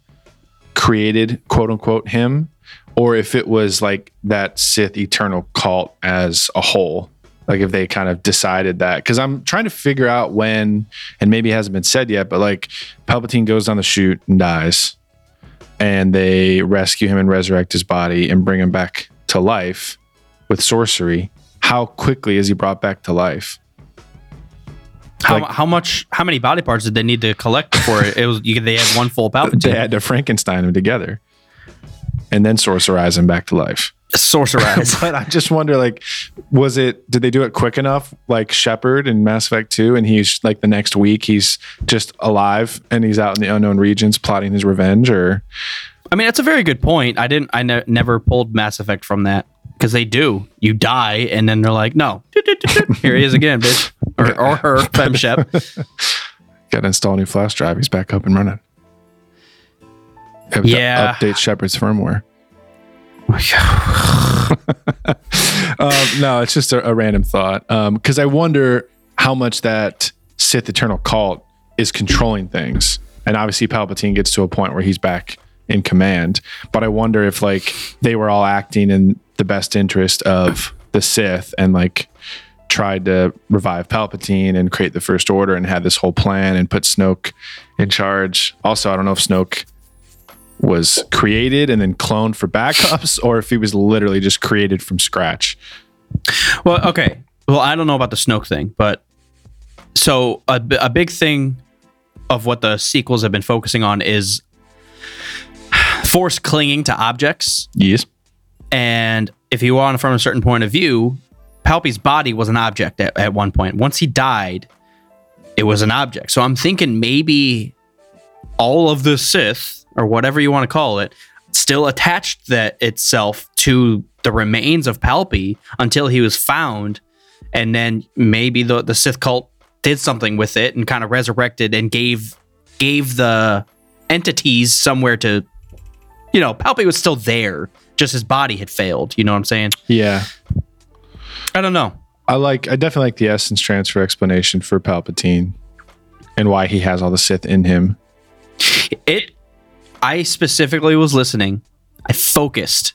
created quote unquote him, or if it was like that Sith Eternal cult as a whole. Like if they kind of decided that, because I'm trying to figure out when, and maybe it hasn't been said yet, but like Palpatine goes down the chute and dies, and they rescue him and resurrect his body and bring him back to life with sorcery. How quickly is he brought back to life? How, Like- how much? How many body parts did they need to collect before it, it was? You, they had one full Palpatine? they had to Frankenstein him together and then sorcerize him back to life. Sorcerize. But I just wonder, like, was it, did they do it quick enough, like Shepard in Mass Effect 2? And he's like the next week, he's just alive and he's out in the unknown regions plotting his revenge? Or, I mean, that's a very good point. I didn't. I ne- never pulled Mass Effect from that because they do. You die, and then they're like, "No, here he is again, bitch," or, or her, Fem Shep. got to install a new flash drive. He's back up and running. Have Yeah. update Shepard's firmware. um, no, it's just a, a random thought. Because I wonder how much that Sith Eternal cult is controlling things. And obviously, Palpatine gets to a point where he's back in command. But I wonder if like they were all acting in the best interest of the Sith and like tried to revive Palpatine and create the First Order and had this whole plan and put Snoke in charge. Also, I don't know if Snoke was created and then cloned for backups or if he was literally just created from scratch. Well, okay. Well, I don't know about the Snoke thing, but so a, a big thing of what the sequels have been focusing on is force clinging to objects. Yes. And if you want from a certain point of view, Palpy's body was an object at, at one point. Once he died, it was an object. So I'm thinking maybe all of the Sith, or whatever you want to call it, still attached that itself to the remains of Palpy until he was found. And then maybe the, the Sith cult did something with it and kind of resurrected and gave gave the entities somewhere to you know, Palpy was still there, just his body had failed. You know what I'm saying? Yeah. I don't know. I like I definitely like the essence transfer explanation for Palpatine and why he has all the Sith in him. It I specifically was listening. I focused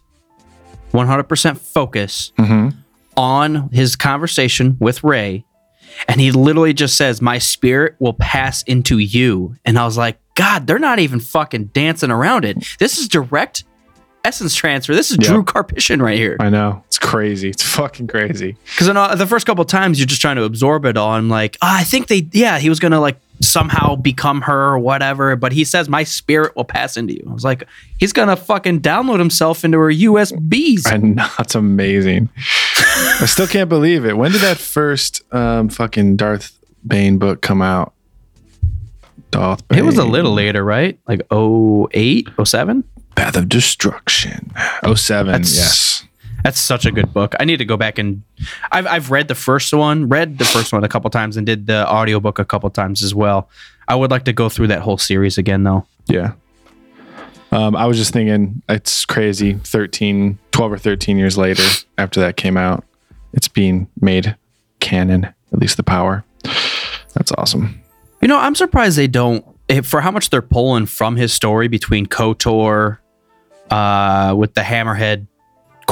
100% focus mm-hmm. on his conversation with Rey and he literally just says my spirit will pass into you and I was like god they're not even fucking dancing around it. This is direct essence transfer. This is Yeah. Drew Karpyshyn right here. I know. It's crazy. It's fucking crazy. Because the first couple of times you're just trying to absorb it all. I'm like, oh, I think they, yeah, he was gonna like somehow become her or whatever. But he says my spirit will pass into you. I was like, he's gonna fucking download himself into her USBs. Know. It's amazing. I still can't believe it. When did that first um, fucking Darth Bane book come out? Darth Bane. It was a little later, right? Like 08, 07? Path of Destruction. 07. That's- yes. That's such a good book. I need to go back and I've I've read the first one, read the first one a couple times and did the audiobook a couple times as well. I would like to go through that whole series again though. Yeah. Um, I was just thinking, it's crazy. 13, 12 or 13 years later, after that came out, it's being made canon, at least the power. That's awesome. You know, I'm surprised they don't for how much they're pulling from his story between KOTOR, uh, with the Hammerhead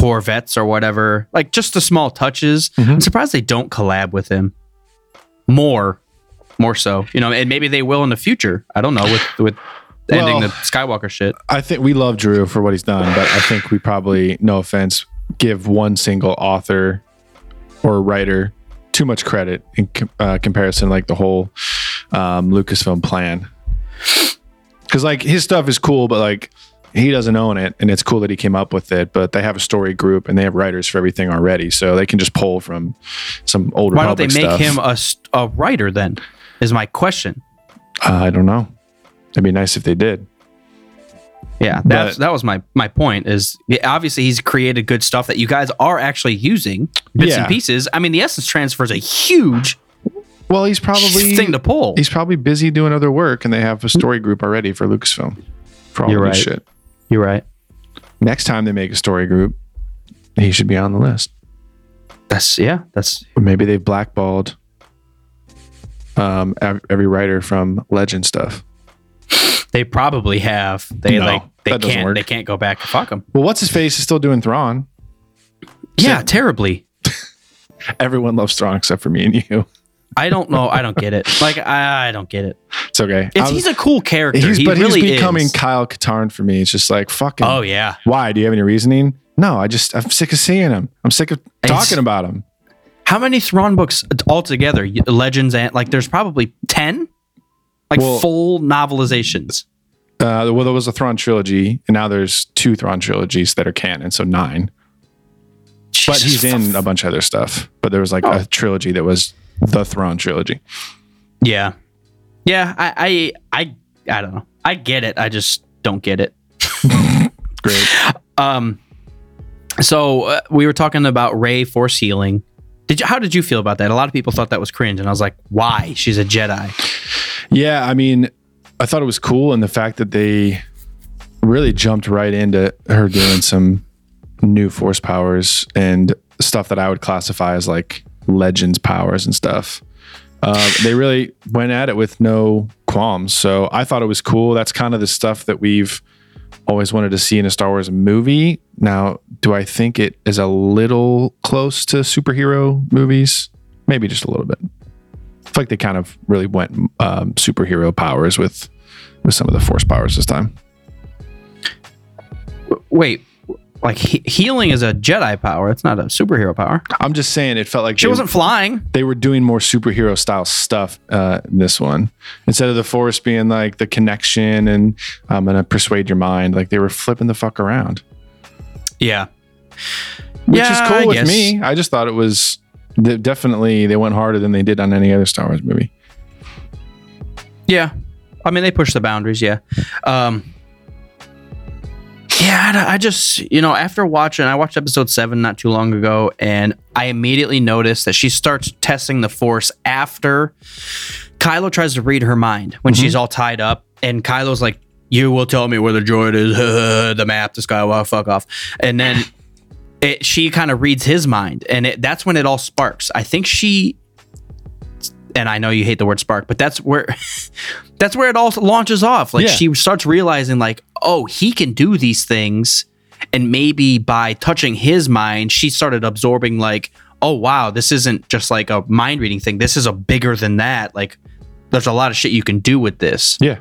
Corvettes or whatever, like just the small touches. I'm surprised they don't collab with him more, more so. You know, and maybe they will in the future. I don't know with with ending the Skywalker shit. I think we love Drew for what he's done, but I think we probably, no offense, give one single author or writer too much credit in uh, comparison, like the whole um, Lucasfilm plan. Because like his stuff is cool, but like he doesn't own it, and it's cool that he came up with it. But they have a story group and they have writers for everything already, so they can just pull from some old. Why don't they make stuff. him a, a writer then? Is my question. Uh, I don't know. It'd be nice if they did. Yeah, that's But- that was my my point. Is obviously he's created good stuff that you guys are actually using bits Yeah. and pieces. I mean, the essence transfer is a huge Well, he's probably thing to pull. he's probably busy doing other work, and they have a story group already for Lucasfilm for all You're this right. shit. You're right. Next time they make a story group, he should be on the list. That's yeah. That's Or maybe they've blackballed um, ev- every writer from Legend stuff. they probably have. They No, like they that doesn't can't work. they can't go back. To fuck them. Well, what's his face is still doing Thrawn. Yeah, terribly. Everyone loves Thrawn except for me and you. I don't know. I don't get it. Like I, I don't get it. It's okay. It's, was- he's a cool character. he's- he but really he's becoming is. Kyle Katarn for me. It's just like fucking. Oh yeah. Why? Do you have any reasoning? No, I just I'm sick of seeing him. I'm sick of talking about him. How many Thrawn books altogether? Legends and like there's probably ten, like Well- full novelizations. Uh, well, there was a Thrawn trilogy, and now there's two Thrawn trilogies that are canon, so nine. But he's in a bunch of other stuff. But there was like Oh. a trilogy that was the Thrawn trilogy. Yeah, yeah. I, I, I, I don't know. I get it. I just don't get it. Great. Um, so uh, we were talking about Rey force healing. Did you? How did you feel about that? A lot of people thought that was cringe, and I was like, why? She's a Jedi. Yeah, I mean, I thought it was cool, and the fact that they really jumped right into her doing some new force powers, and stuff that I would classify as like legends powers and stuff. Uh, they really went at it with no qualms. So I thought it was cool. That's kind of the stuff that we've always wanted to see in a Star Wars movie. Now, do I think it is a little close to superhero movies? Maybe just a little bit. I feel like they kind of really went um, superhero powers with with some of the Force powers this time. Wait, like he- healing is a Jedi power. It's not a superhero power. I'm just saying it felt like She they- wasn't flying. they were doing more superhero style stuff uh, in this one instead of the force being like the connection and I'm gonna persuade your mind. Like they were flipping the fuck around, Yeah. which Yeah, is cool I with guess. me. I just thought it was definitely they went harder than they did on any other Star Wars movie. Yeah. I mean, they push the boundaries. Yeah. Um, yeah, I just, you know, after watching, I watched episode seven not too long ago, and I immediately noticed that she starts testing the force after Kylo tries to read her mind when mm-hmm. she's all tied up, and Kylo's like, "You will tell me where the droid is, the map, the Skywalker, fuck off," and then it, she kind of reads his mind, and it, that's when it all sparks. I think she, and I know you hate the word spark, but that's where. that's where it all launches off. Like Yeah. she starts realizing, like, oh, he can do these things, and maybe by touching his mind, she started absorbing, like, oh wow, this isn't just like a mind reading thing. This is a bigger than that. Like, there's a lot of shit you can do with this. Yeah,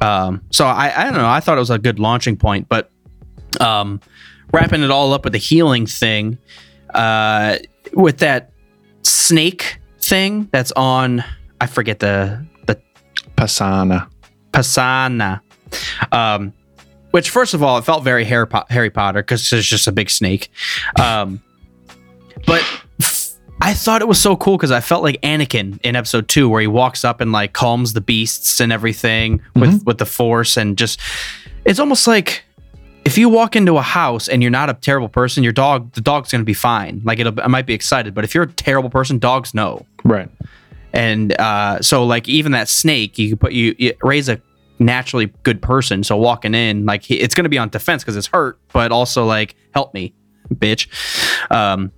Um, so I, I don't know. I thought it was a good launching point, but um, wrapping it all up with the healing thing, uh, with that snake thing that's on, I forget the the Pasaana. Pasaana. Um, which, first of all, it felt very Harry, po- Harry Potter because there's just a big snake. Um, but I thought it was so cool because I felt like Anakin in episode two, where he walks up and like calms the beasts and everything with with the Force, and just it's almost like if you walk into a house and you're not a terrible person, your dog, the dog's gonna be fine. Like it'll, it might be excited, but if you're a terrible person, dogs know. Right. and uh, so like even that snake you could put you, you raise a naturally good person. So walking in like he, it's going to be on defense because it's hurt but also like help me bitch. Um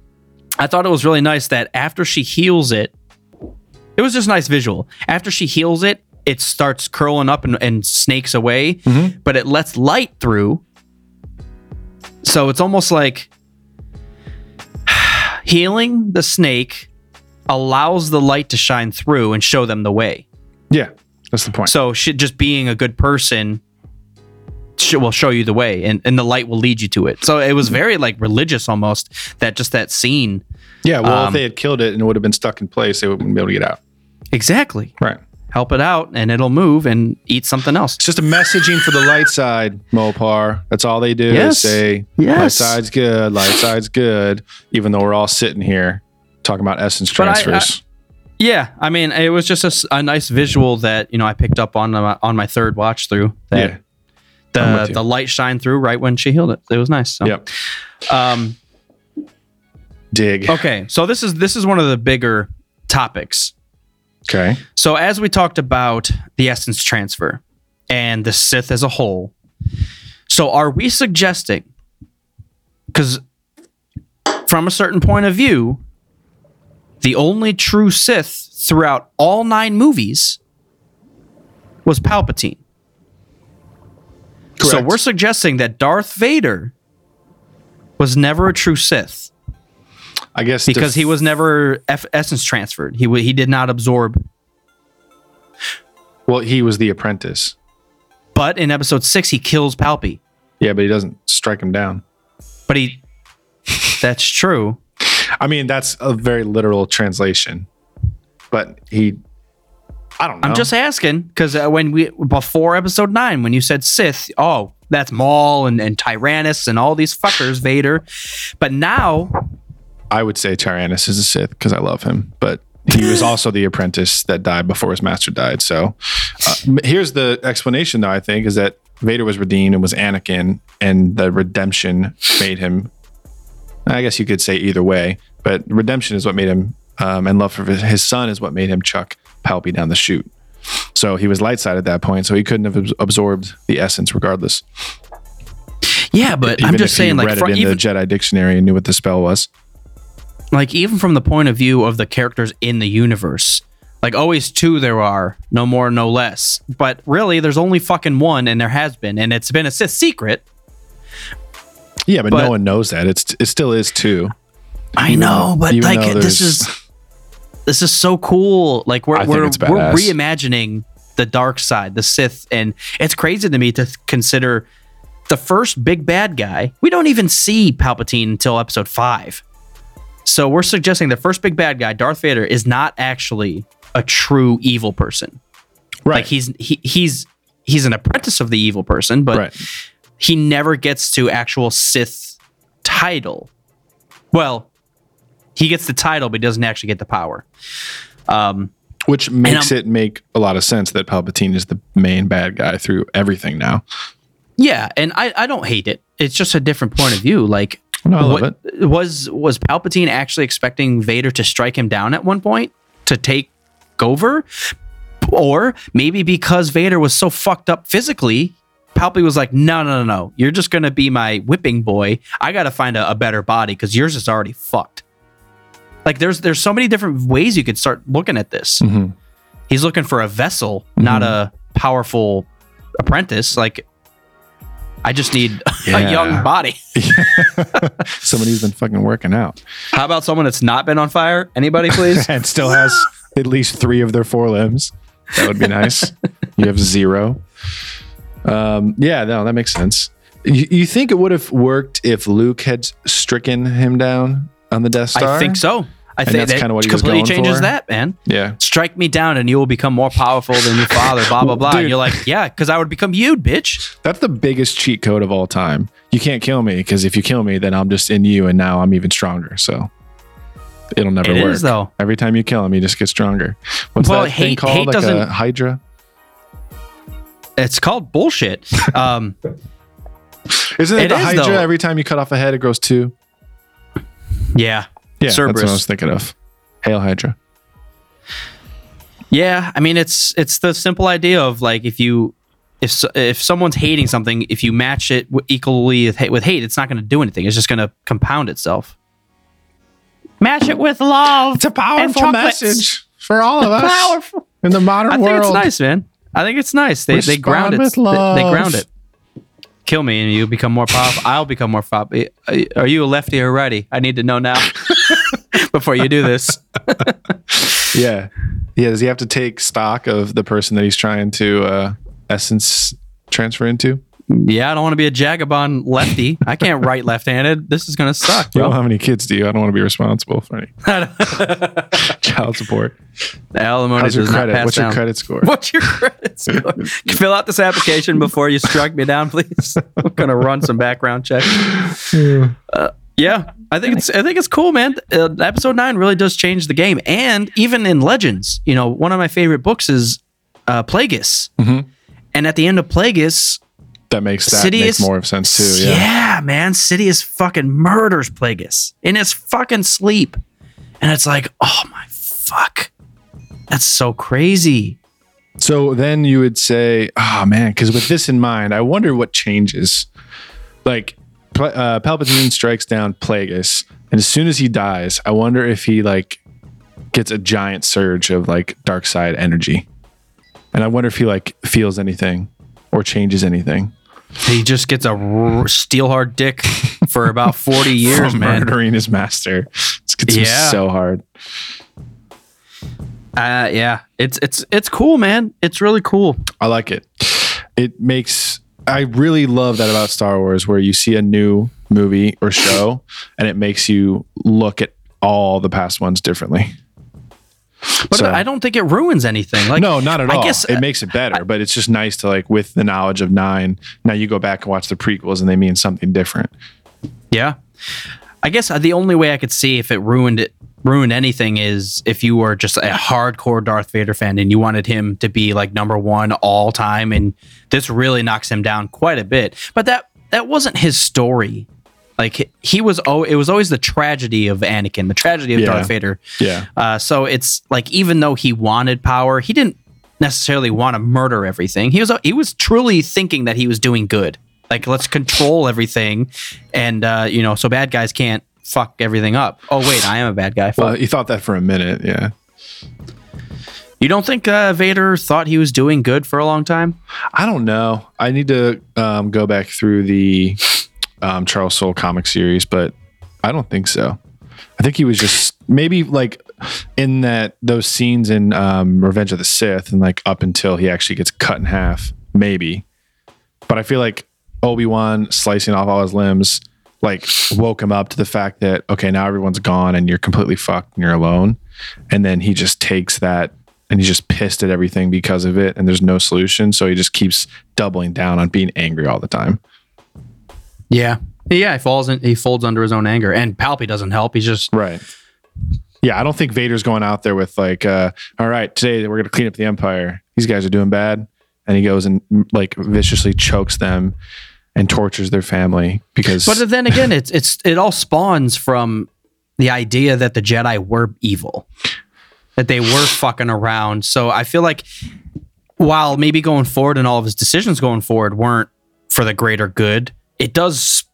i thought it was really nice that after she heals it it was just nice visual. After she heals it it starts curling up and, and snakes away but it lets light through so it's almost like healing the snake allows the light to shine through and show them the way. Yeah, that's the point. So just being a good person sh- will show you the way and, and the light will lead you to it. So it was very like religious almost that just that scene. yeah, well, if um, they had killed it and it would have been stuck in place, they wouldn't be able to get out. Exactly. Right. Help it out and it'll move and eat something else. It's just a messaging for the light side, Mopar. That's all they do Yes. say, Yes. light side's good, light side's good, even though we're all sitting here talking about essence But I- I- transfers. Yeah, I mean, it was just a nice visual that you know I picked up on my, on my third watch through. That yeah. The the light shined through right when she healed it. It was nice. So. Yep. Um, Dig. okay, so this is this is one of the bigger topics. Okay. So as we talked about the essence transfer and the Sith as a whole, so are we suggesting? Because from a certain point of view, the only true Sith throughout all nine movies was Palpatine. So we're suggesting that Darth Vader was never a true Sith I guess because def- he was never F- essence transferred. He w- he did not absorb. well, he was the apprentice. But in episode six, he kills Palpy. Yeah, but he doesn't strike him down. But he, that's true. I mean, that's a very literal translation. But he, I don't know. I'm just asking because uh, when we before episode nine, when you said Sith, oh, that's Maul and, and Tyrannus and all these fuckers, Vader. But now, I would say Tyrannus is a Sith because I love him, but he was also the apprentice that died before his master died. So uh, here's the explanation, though. I think is that Vader was redeemed and was Anakin, and the redemption made him. I guess you could say either way, but redemption is what made him, um, and love for his- son is what made him chuck Palpy down the chute. So he was light side at that point, so he couldn't have absorbed the essence regardless. yeah, but Even I'm just saying, like, read it in even, the Jedi dictionary and knew what the spell was. Like even from the point of view of the characters in the universe, like always two there are, no more, no less. But really, there's only fucking one, and there has been, and it's been a Sith secret. Yeah, but, But- no one knows that. It's it still is two. I know, but even like this is this is so cool. Like we're we're, we're reimagining the dark side, the Sith, and it's crazy to me to consider the first big bad guy. We don't even see Palpatine until Episode Five. So we're suggesting the first big bad guy, Darth Vader, is not actually a true evil person. Right. Like he's he, he's he's an apprentice of the evil person, but right. he never gets to actual Sith title. Well, he gets the title, but he doesn't actually get the power. Um, Which makes it make a lot of sense that Palpatine is the main bad guy through everything now. yeah, and I, I don't hate it. It's just a different point of view. Like, No, I love what, was was Palpatine actually expecting Vader to strike him down at one point to take over, or maybe because Vader was so fucked up physically, Palpatine was like, "No, no, no, no. You're just gonna be my whipping boy. I got to find a, a better body because yours is already fucked." Like, there's there's so many different ways you could start looking at this. Mhm. He's looking for a vessel, not a powerful apprentice. Like, I just need Yeah. a young body. Somebody who's been fucking working out How about someone that's not been on fire? Anybody, please? and still has at least three of their four limbs. That would be nice. you have zero. Um, yeah, no, that makes sense. You, you think it would have worked if Luke had stricken him down on the Death Star? I think so. I And think that's that kinda what completely changes for? that, man. Yeah. Strike me down and you will become more powerful than your father, blah, blah, blah. Dude. And you're like, yeah, because I would become you, bitch. That's the biggest cheat code of all time. You can't kill me because if you kill me, then I'm just in you, and now I'm even stronger. So it'll never It work. is, though. Every time you kill him, you just get stronger. What's Well, that thing called? hate like a Hydra? It's called bullshit. Um, Isn't it, It the is, Hydra? though. Every time you cut off a head, it grows two. yeah. Yeah, that's what I was thinking of. Hail Hydra. Yeah. I mean, it's it's the simple idea of like if you if if someone's hating something, if you match it equally with hate, with hate, it's not going to do anything. It's just going to compound itself. Match it with love. It's a powerful message for all of us Powerful. in the modern world. I think world. it's nice, man. I think it's nice. They they ground it. They, they ground it. Kill me and you become more powerful. I'll become more powerful. Are you a lefty or righty? I need to know now before you do this. Yeah, yeah. Does he have to take stock of the person that he's trying to uh, essence transfer into? Yeah, I don't want to be a Jagabon lefty. I can't write left-handed. This is gonna suck, You don't have any kids, do you? I don't want to be responsible for any child support. The alimony How's your not credit? What's down. your credit score? What's your credit score? Fill out this application before you strike me down, please. I'm gonna run some background checks. Uh, yeah, I think it's I think it's cool, man. Uh, episode nine really does change the game, and even in Legends, you know, one of my favorite books is uh, Plagueis, Mhm. and at the end of Plagueis, That makes that make Sidious more of sense too. Yeah. yeah, man, Sidious fucking murders Plagueis in his fucking sleep, and it's like, oh my fuck, that's so crazy. So then you would say, oh man, because with this in mind, I wonder what changes. Like uh, Palpatine strikes down Plagueis, and as soon as he dies, I wonder if he like gets a giant surge of like dark side energy, and I wonder if he like feels anything or changes anything He just gets a r- steel hard dick for about 40 years, man. murdering his master. It's gets Yeah. so hard. Uh, yeah, it's it's it's cool, man. It's really cool. I like it. It makes I really love that about Star Wars where you see a new movie or show and it makes you look at all the past ones differently. But So- I don't think it ruins anything. Like no, not at I all. guess it makes it better, but it's just nice to like with the knowledge of 9, now you go back and watch the prequels and they mean something different. Yeah. I guess the only way I could see if it ruined it ruined anything is if you were just a hardcore Darth Vader fan and you wanted him to be like number 1 all time and this really knocks him down quite a bit. But that that wasn't his story. Like he was oh it was always the tragedy of Anakin, the tragedy of Yeah. Darth Vader. Yeah. Uh, so it's like even though he wanted power, he didn't necessarily want to murder everything. He was he was truly thinking that he was doing good. Like let's control everything, and uh, you know, so bad guys can't fuck everything up. Oh wait, I am a bad guy. Well, you thought that for a minute, yeah. you don't think uh, Vader thought he was doing good for a long time? I don't know. I need to um, go back through the um, Charles Soule comic series, but I don't think so. I think he was just maybe like in that those scenes in um, Revenge of the Sith, and like up until he actually gets cut in half, maybe. But I feel like Obi Wan slicing off all his limbs, like woke him up to the fact that okay, now everyone's gone and you're completely fucked and you're alone, and then he just takes that and he's just pissed at everything because of it, and there's no solution, so he just keeps doubling down on being angry all the time. Yeah, yeah. He falls in, he folds under his own anger, and Palpy doesn't help. He's just Right. Yeah, I don't think Vader's going out there with like, uh, all right, today we're gonna clean up the Empire. These guys are doing bad, and he goes and like viciously chokes them and tortures their family because. But then again, it's it's it all spawns from the idea that the Jedi were evil, that they were fucking around. So I feel like while maybe going forward and all of his decisions going forward weren't for the greater good, it does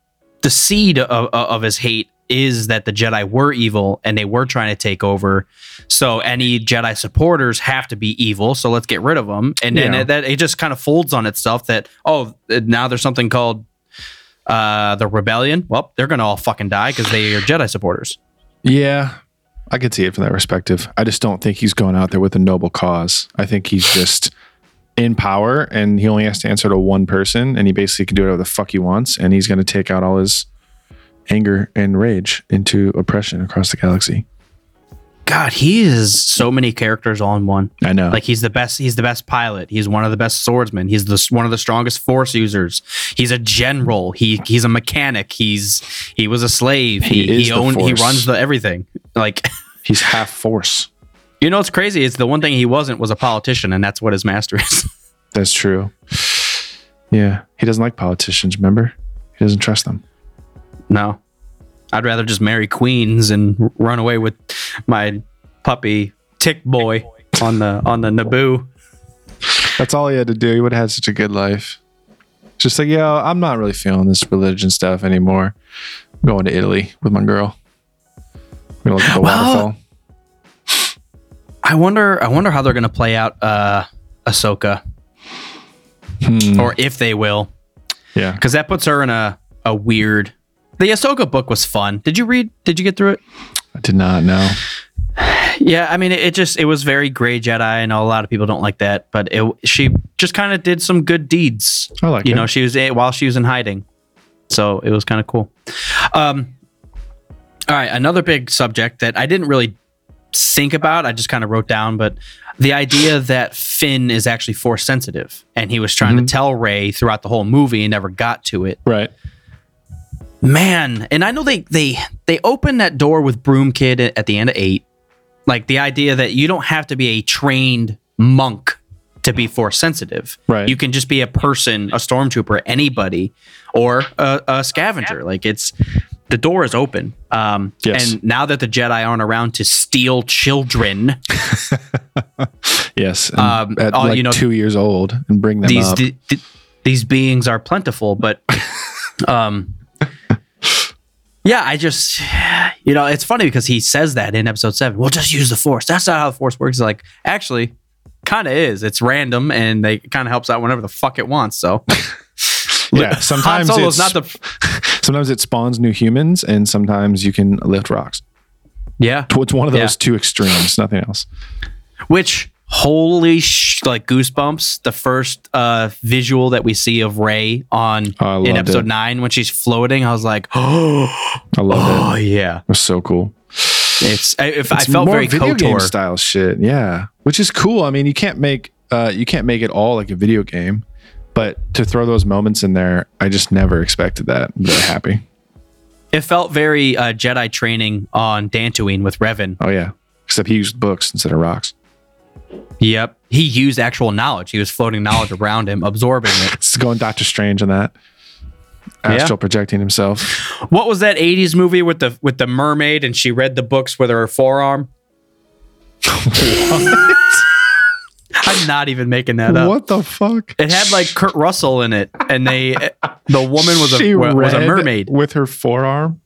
the seed of, of his hate is that the Jedi were evil and they were trying to take over. So any Jedi supporters have to be evil. So let's get rid of them. And then Yeah. it, that it just kind of folds on itself that oh now there's something called uh, the rebellion. Well, they're gonna all fucking die because they are Jedi supporters. yeah, I could see it from that perspective. I just don't think he's going out there with a noble cause. I think he's just in power and he only has to answer to one person and he basically can do whatever the fuck he wants and he's going to take out all his anger and rage into oppression across the galaxy. God, he is so many characters all in one. I know. Like he's the best. He's the best pilot. He's one of the best swordsmen. He's the one of the strongest force users. He's a general. He he's a mechanic. He's he was a slave. He He he, owned. He runs the everything. Like he's half force. you know, what's crazy. It's the one thing he wasn't was a politician, and that's what his master is. That's true. Yeah, he doesn't like politicians. Remember, he doesn't trust them. No, I'd rather just marry queens and run away with my puppy Tick Boy on the on the Naboo. That's all he had to do. He would have had such a good life. Just like, yo, I'm not really feeling this religion stuff anymore. I'm going to Italy with my girl. We're gonna look at the Well, waterfall. I wonder. I wonder how they're going to play out uh, Ahsoka, or if they will, Yeah, because that puts her in a a weird. The Ahsoka book was fun. Did you read? Did you get through it? I did not know. Yeah, I mean, it, it just it was very gray Jedi. I know a lot of people don't like that, but it she just kind of did some good deeds. I like it. you it. know, she was eh, while she was in hiding, so it was kind of cool. Um, all right, another big subject that I didn't really think about. I just kind of wrote down, but the idea that Finn is actually force sensitive, and he was trying Mm-hmm. to tell Rey throughout the whole movie and never got to it. Right. Man, and I know they they they opened that door with Broom Kid at at the end of eight. Like the idea that you don't have to be a trained monk to be force sensitive. Right. You can just be a person, a stormtrooper, anybody, or a, a scavenger. Like it's the door is open. Um, Yes. And now that the Jedi aren't around to steal children, Yes. Um, at oh, like you know- two years old and bring them these up. th- th- these beings are plentiful but um yeah i just you know it's funny because he says that in episode 7 we'll just use the force that's not how the force works like actually kind of is it's random and they kind of helps out whenever the fuck it wants so yeah. Sometimes it's not the sometimes it spawns new humans, and sometimes you can lift rocks. yeah It's one of those Yeah. two extremes. Nothing else. which holy sh- like goosebumps the first uh visual that we see of rey on Oh, in episode it. 9 when she's floating i was like oh I love it. It yeah it was so cool. It's I, if I It's felt more very video game style shit. Yeah, which is cool. I mean, you can't make uh, you can't make it all like a video game, but to throw those moments in there, I just never expected that. I'm very happy. It felt very uh, Jedi training on Dantooine with Revan. Oh yeah, except he used books instead of rocks. Yep, he used actual knowledge. He was floating knowledge around him, absorbing it. It's going Doctor Strange on that. Astral projecting himself. What was that '80s movie with the with the mermaid and she read the books with her forearm? I'm not even making that up. What the fuck? It had like Kurt Russell in it, and they the woman was a She wa- was a mermaid. with her forearm.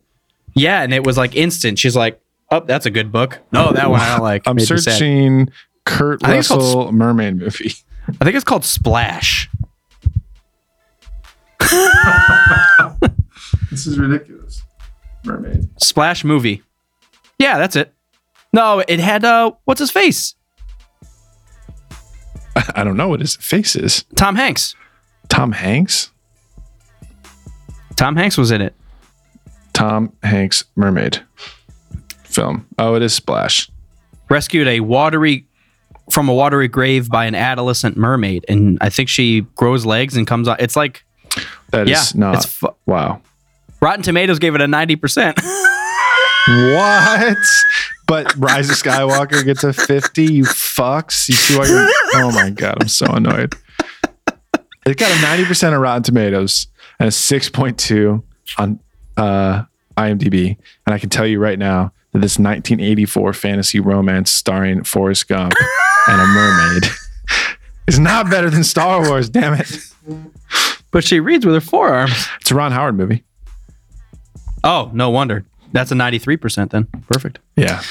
Yeah, and it was like instant. She's like, "Oh, that's a good book." No, that one I don't like. I'm searching Kurt I think it's called Russell mermaid movie. I think it's called Splash. This is ridiculous. Mermaid. Splash movie. Yeah, that's it. No, it had uh, what's his face? I don't know what his face is. Tom Hanks. Tom Hanks. Tom Hanks was in it. Tom Hanks mermaid film. Oh, it is Splash. Rescued a watery from a watery grave by an adolescent mermaid, and I think she grows legs and comes out. It's like That is Yeah, not. it's fu- wow. Rotten Tomatoes gave it a ninety percent. What? But Rise of Skywalker gets a 50. You fucks. You see why you're. Oh my God. I'm so annoyed. It got a 90% of Rotten Tomatoes and a 6.2 on uh, IMDb. And I can tell you right now that this 1984 fantasy romance starring Forrest Gump and a mermaid is not better than Star Wars. Damn it. but she reads with her forearms. It's a Ron Howard movie. Oh, no wonder. That's a ninety-three percent then. Perfect. Yeah.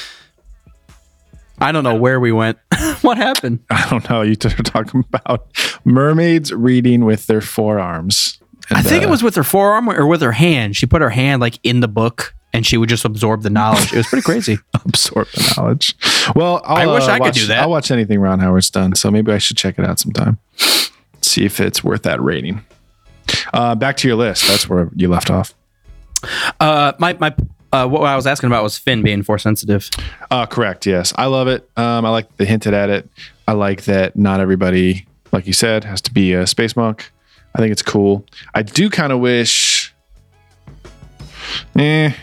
I don't know where we went. what happened? I don't know. You two are talking about mermaids reading with their forearms. I think uh, it was with her forearm or with her hand. She put her hand like in the book and she would just absorb the knowledge. It was pretty crazy. absorb the knowledge. Well, I'll, I wish uh, I could do that. I'll watch anything Ron Howard's done, so maybe I should check it out sometime. See if it's worth that rating. Uh, back to your list. That's where you left off. Uh, my my uh, what I was asking about was Finn being force sensitive. Uh, correct. Yes, I love it. Um, I like the hinted at it. I like that not everybody, like you said, has to be a space monk. I think it's cool. I do kind of wish. Eh,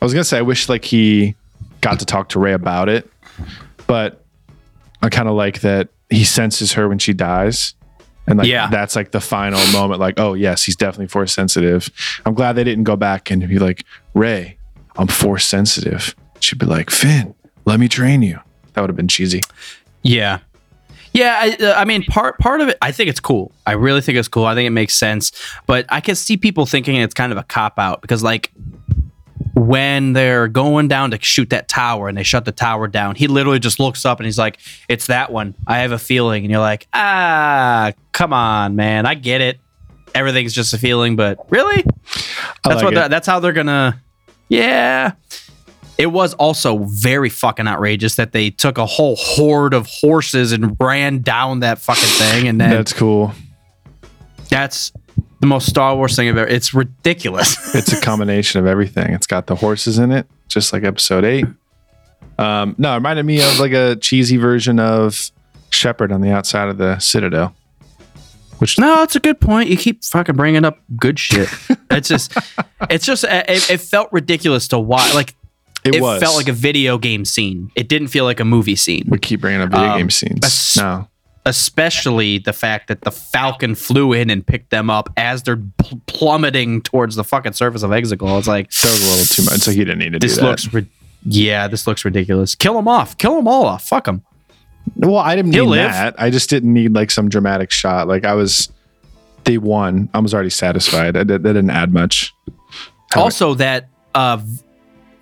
I was gonna say I wish like he got to talk to Rey about it, but I kind of like that he senses her when she dies. And like Yeah. that's like the final moment, like, oh yes, he's definitely force sensitive. I'm glad they didn't go back and be like, Rey, I'm force sensitive. She'd be like, Finn, let me train you. That would have been cheesy. Yeah, yeah. I, uh, I mean, part part of it, I think it's cool. I really think it's cool. I think it makes sense. But I can see people thinking it's kind of a cop out because, like, when they're going down to shoot that tower and they shut the tower down, he literally just looks up and he's like, "It's that one. I have a feeling." And you're like, "Ah, come on, man. I get it. Everything's just a feeling, but really." I That's like what. it. they're- That's how they're gonna. Yeah. It was also very fucking outrageous that they took a whole horde of horses and ran down that fucking thing, and then That's cool. that's the most Star Wars thing I've ever. It's ridiculous. It's a combination of everything. It's got the horses in it, just like episode eight. Um, no, it reminded me of like a cheesy version of Shepard on the outside of the Citadel. Which no, it's a good point. You keep fucking bringing up good shit. it's just, it's just, it, it felt ridiculous to watch. Like it, it, felt like a video game scene. It didn't feel like a movie scene. we keep bringing up video Um, game scenes. No, especially the fact that the Falcon flew in and picked them up as they're pl- plummeting towards the fucking surface of Exegol. It's like that was a little too much. So he didn't need to this do that. looks, ri- yeah, this looks ridiculous. Kill them off. Kill them all off. Fuck them. Well, I didn't He'll need live. that. I just didn't need like some dramatic shot. Like I was, they won. I was already satisfied. I that didn't add much. How- Also, that uh,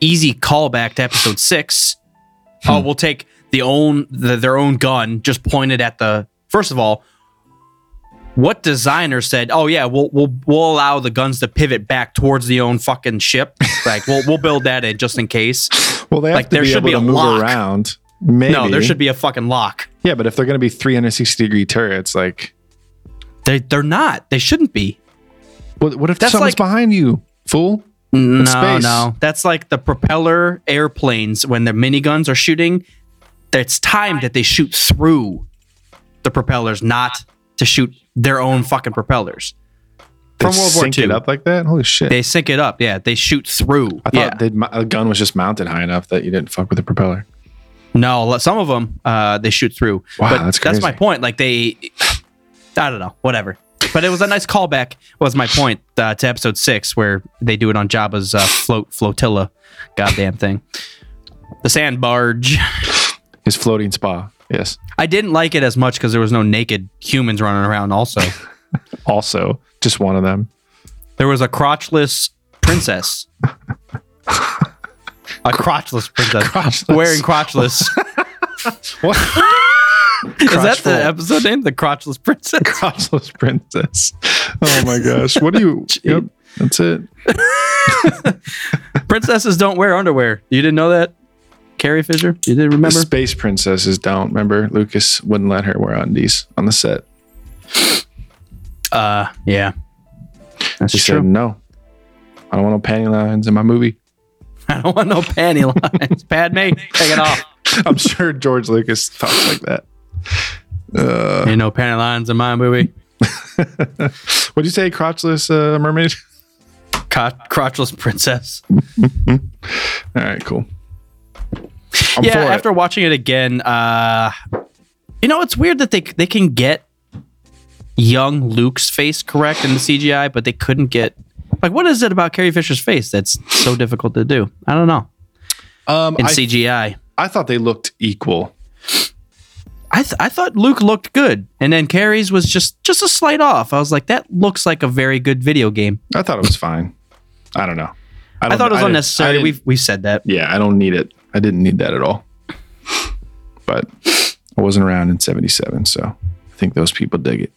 easy callback to episode six. Hmm. Oh, we'll take the own the, their own gun just pointed at the. First of all, what designer said, "Oh yeah, we'll we'll we'll allow the guns to pivot back towards the own fucking ship. Like we'll we'll build that in just in case." Well, they have like, to there be should able be to a move lock. around. Maybe. No, there should be a fucking lock. Yeah, but if they're going to be 360 degree turrets, like, They they're not. They shouldn't be. what, what if That's someone's like- behind you, fool? No, no. That's like the propeller airplanes when the miniguns are shooting. It's time that they shoot through the propellers, not to shoot their own fucking propellers. They From World War II. it up like that? Holy shit! They sync it up. Yeah, they shoot through. I thought they'd, a gun was just mounted high enough that you didn't fuck with the propeller. No, some of them uh, they shoot through. Wow, but that's that's my point. Like they, I don't know, whatever. But it was a nice callback. Was my point uh, to episode six where they do it on Jabba's uh, float flotilla, goddamn thing, the sand barge. His floating spa. Yes. I didn't like it as much because there was no naked humans running around. Also, Also, just one of them. there was a crotchless princess. A crotchless princess. Crotchless. Wearing crotchless. What? Is that the episode name? The crotchless princess. Crotchless princess. Oh my gosh. What do you? yep, that's it. Princesses don't wear underwear. You didn't know that? Carrie Fisher? You didn't The remember? space princesses don't. Remember, Lucas wouldn't let her wear undies on the set. Uh, yeah. That's She true. said, no. I don't want no panty lines in my movie. I don't want no panty lines. Padme, take it off. I'm sure George Lucas talks like that. Ain't no panty lines in my movie. What'd you say, crotchless uh, mermaid? Co- crotchless princess. All right, cool. I'm yeah, for it. after watching it again, uh, you know, it's weird that they they can get young Luke's face correct in the CGI, but they couldn't get like what is it about Carrie Fisher's face that's so difficult to do? I don't know um, in I, CGI. I thought they looked equal. I th- I thought Luke looked good, and then Carrie's was just just a slight off. I was like, that looks like a very good video game. I thought it was fine. I don't know. I, don't- thought it was I unnecessary. We've we've said that. yeah, I don't need it. I didn't need that at all. But I wasn't around in 77, so I think those people dig it.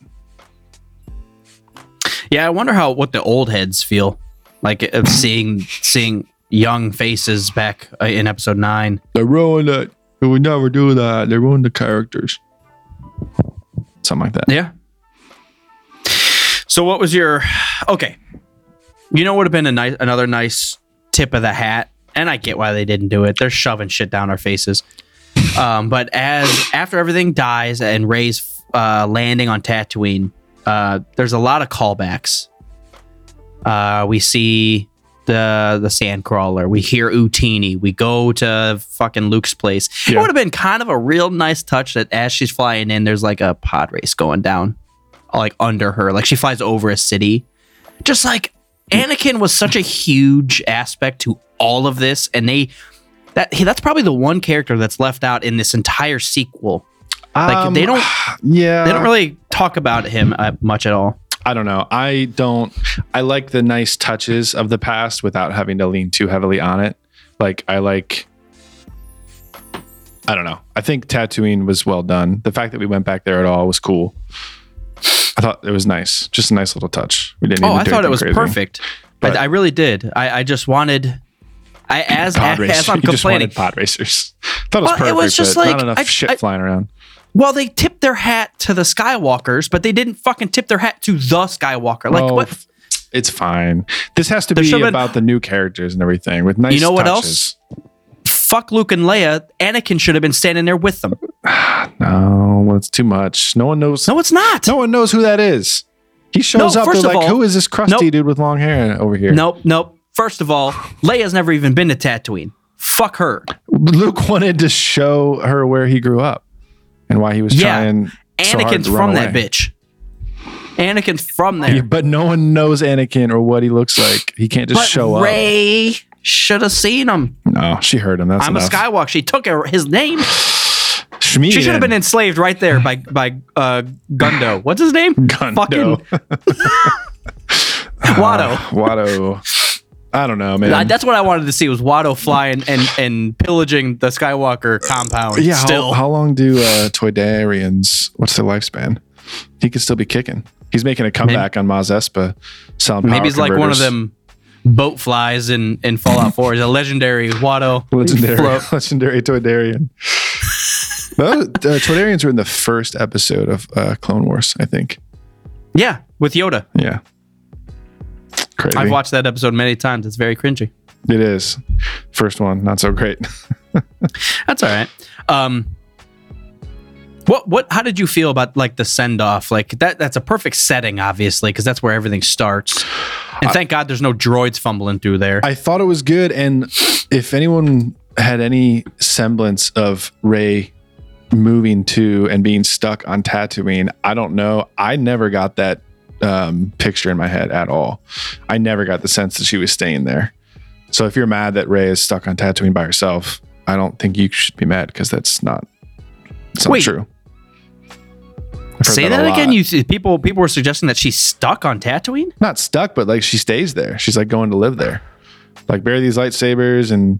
Yeah, I wonder how what the old heads feel like of seeing seeing young faces back uh, in episode nine. They ruined it. They would never do that. They ruined the characters. Something like that. Yeah. So what was your okay? You know, what would have been a nice another nice tip of the hat, and I get why they didn't do it. They're shoving shit down our faces. Um, but as after everything dies and Rey's uh, landing on Tatooine, uh, there's a lot of callbacks. Uh, we see the the sandcrawler. We hear Utini. We go to fucking Luke's place. It would have been kind of a real nice touch that as she's flying in, there's like a pod race going down, like under her. Like she flies over a city. Just like Anakin was such a huge aspect to all of this, and they that that's probably the one character that's left out in this entire sequel. Like they don't Yeah. they don't really talk about him uh, much at all. I don't know. I don't. I like the nice touches of the past without having to lean too heavily on it. Like I like. I don't know. I think Tatooine was well done. The fact that we went back there at all was cool. I thought it was nice. Just a nice little touch. We didn't. Oh, I thought it was crazy. perfect. But- I, I really did. I, I just wanted. I as Pod as, racers. I'm complaining. pod racers. thought it was Well, perfect. it was just but like, not enough I- shit I- flying around. Well, they tipped their hat to the Skywalkers, but they didn't fucking tip their hat to the Skywalker. Like Oh, what? It's fine. This has to There be should've been- about the new characters and everything with nice. You know what touches. Fuck Luke and Leia. Anakin should have been standing there with them. No, well, it's too much. No one knows. No, it's not. No one knows who that is. He shows No, up. They're like, all- "Who is this crusty Nope. dude with long hair over here?" Nope, nope. First of all, Leia's never even been to Tatooine. Fuck her. Luke wanted to show her where he grew up and why he was Yeah. trying. so Anakin's run from that bitch. Anakin's from there. Yeah, but no one knows Anakin or what he looks like. He can't just but show up. Rey should have seen him. No, she heard him. That's I'm enough. a Skywalker. She took her, his name. She should have been enslaved right there by by uh, Gundo. What's his name? Gundo. Fucking Watto. Watto. I don't know, man. Uh, That's what I wanted to see was Watto flying and and pillaging the Skywalker compound. yeah. still. How, how long do uh, Toydarians? What's their lifespan? He could still be kicking. He's making a comeback on Mos Espa, selling power Maybe he's like one of them boat flies in in Fallout 4. He's a legendary Watto. legendary, float. legendary Toydarian. Those, uh, Toydarians were in the first episode of uh, Clone Wars, I think. Yeah, with Yoda. Yeah, crazy. I've watched that episode many times. It's very cringy. It is first one, not so great. That's all right. Um, what what? How did you feel about like the send off? Like that? That's a perfect setting, obviously, because that's where everything starts. And thank God there's no droids fumbling through there. I thought it was good, and if anyone had any semblance of Rey moving to and being stuck on Tatooine, I don't know. I never got that um, picture in my head at all. I never got the sense that she was staying there. So if you're mad that Rey is stuck on Tatooine by herself, I don't think you should be mad because that's not. It's not Wait. true. Say a that, again. You people people were suggesting that she's stuck on Tatooine. not stuck, but like she stays there. She's like going to live there. Like bury these lightsabers and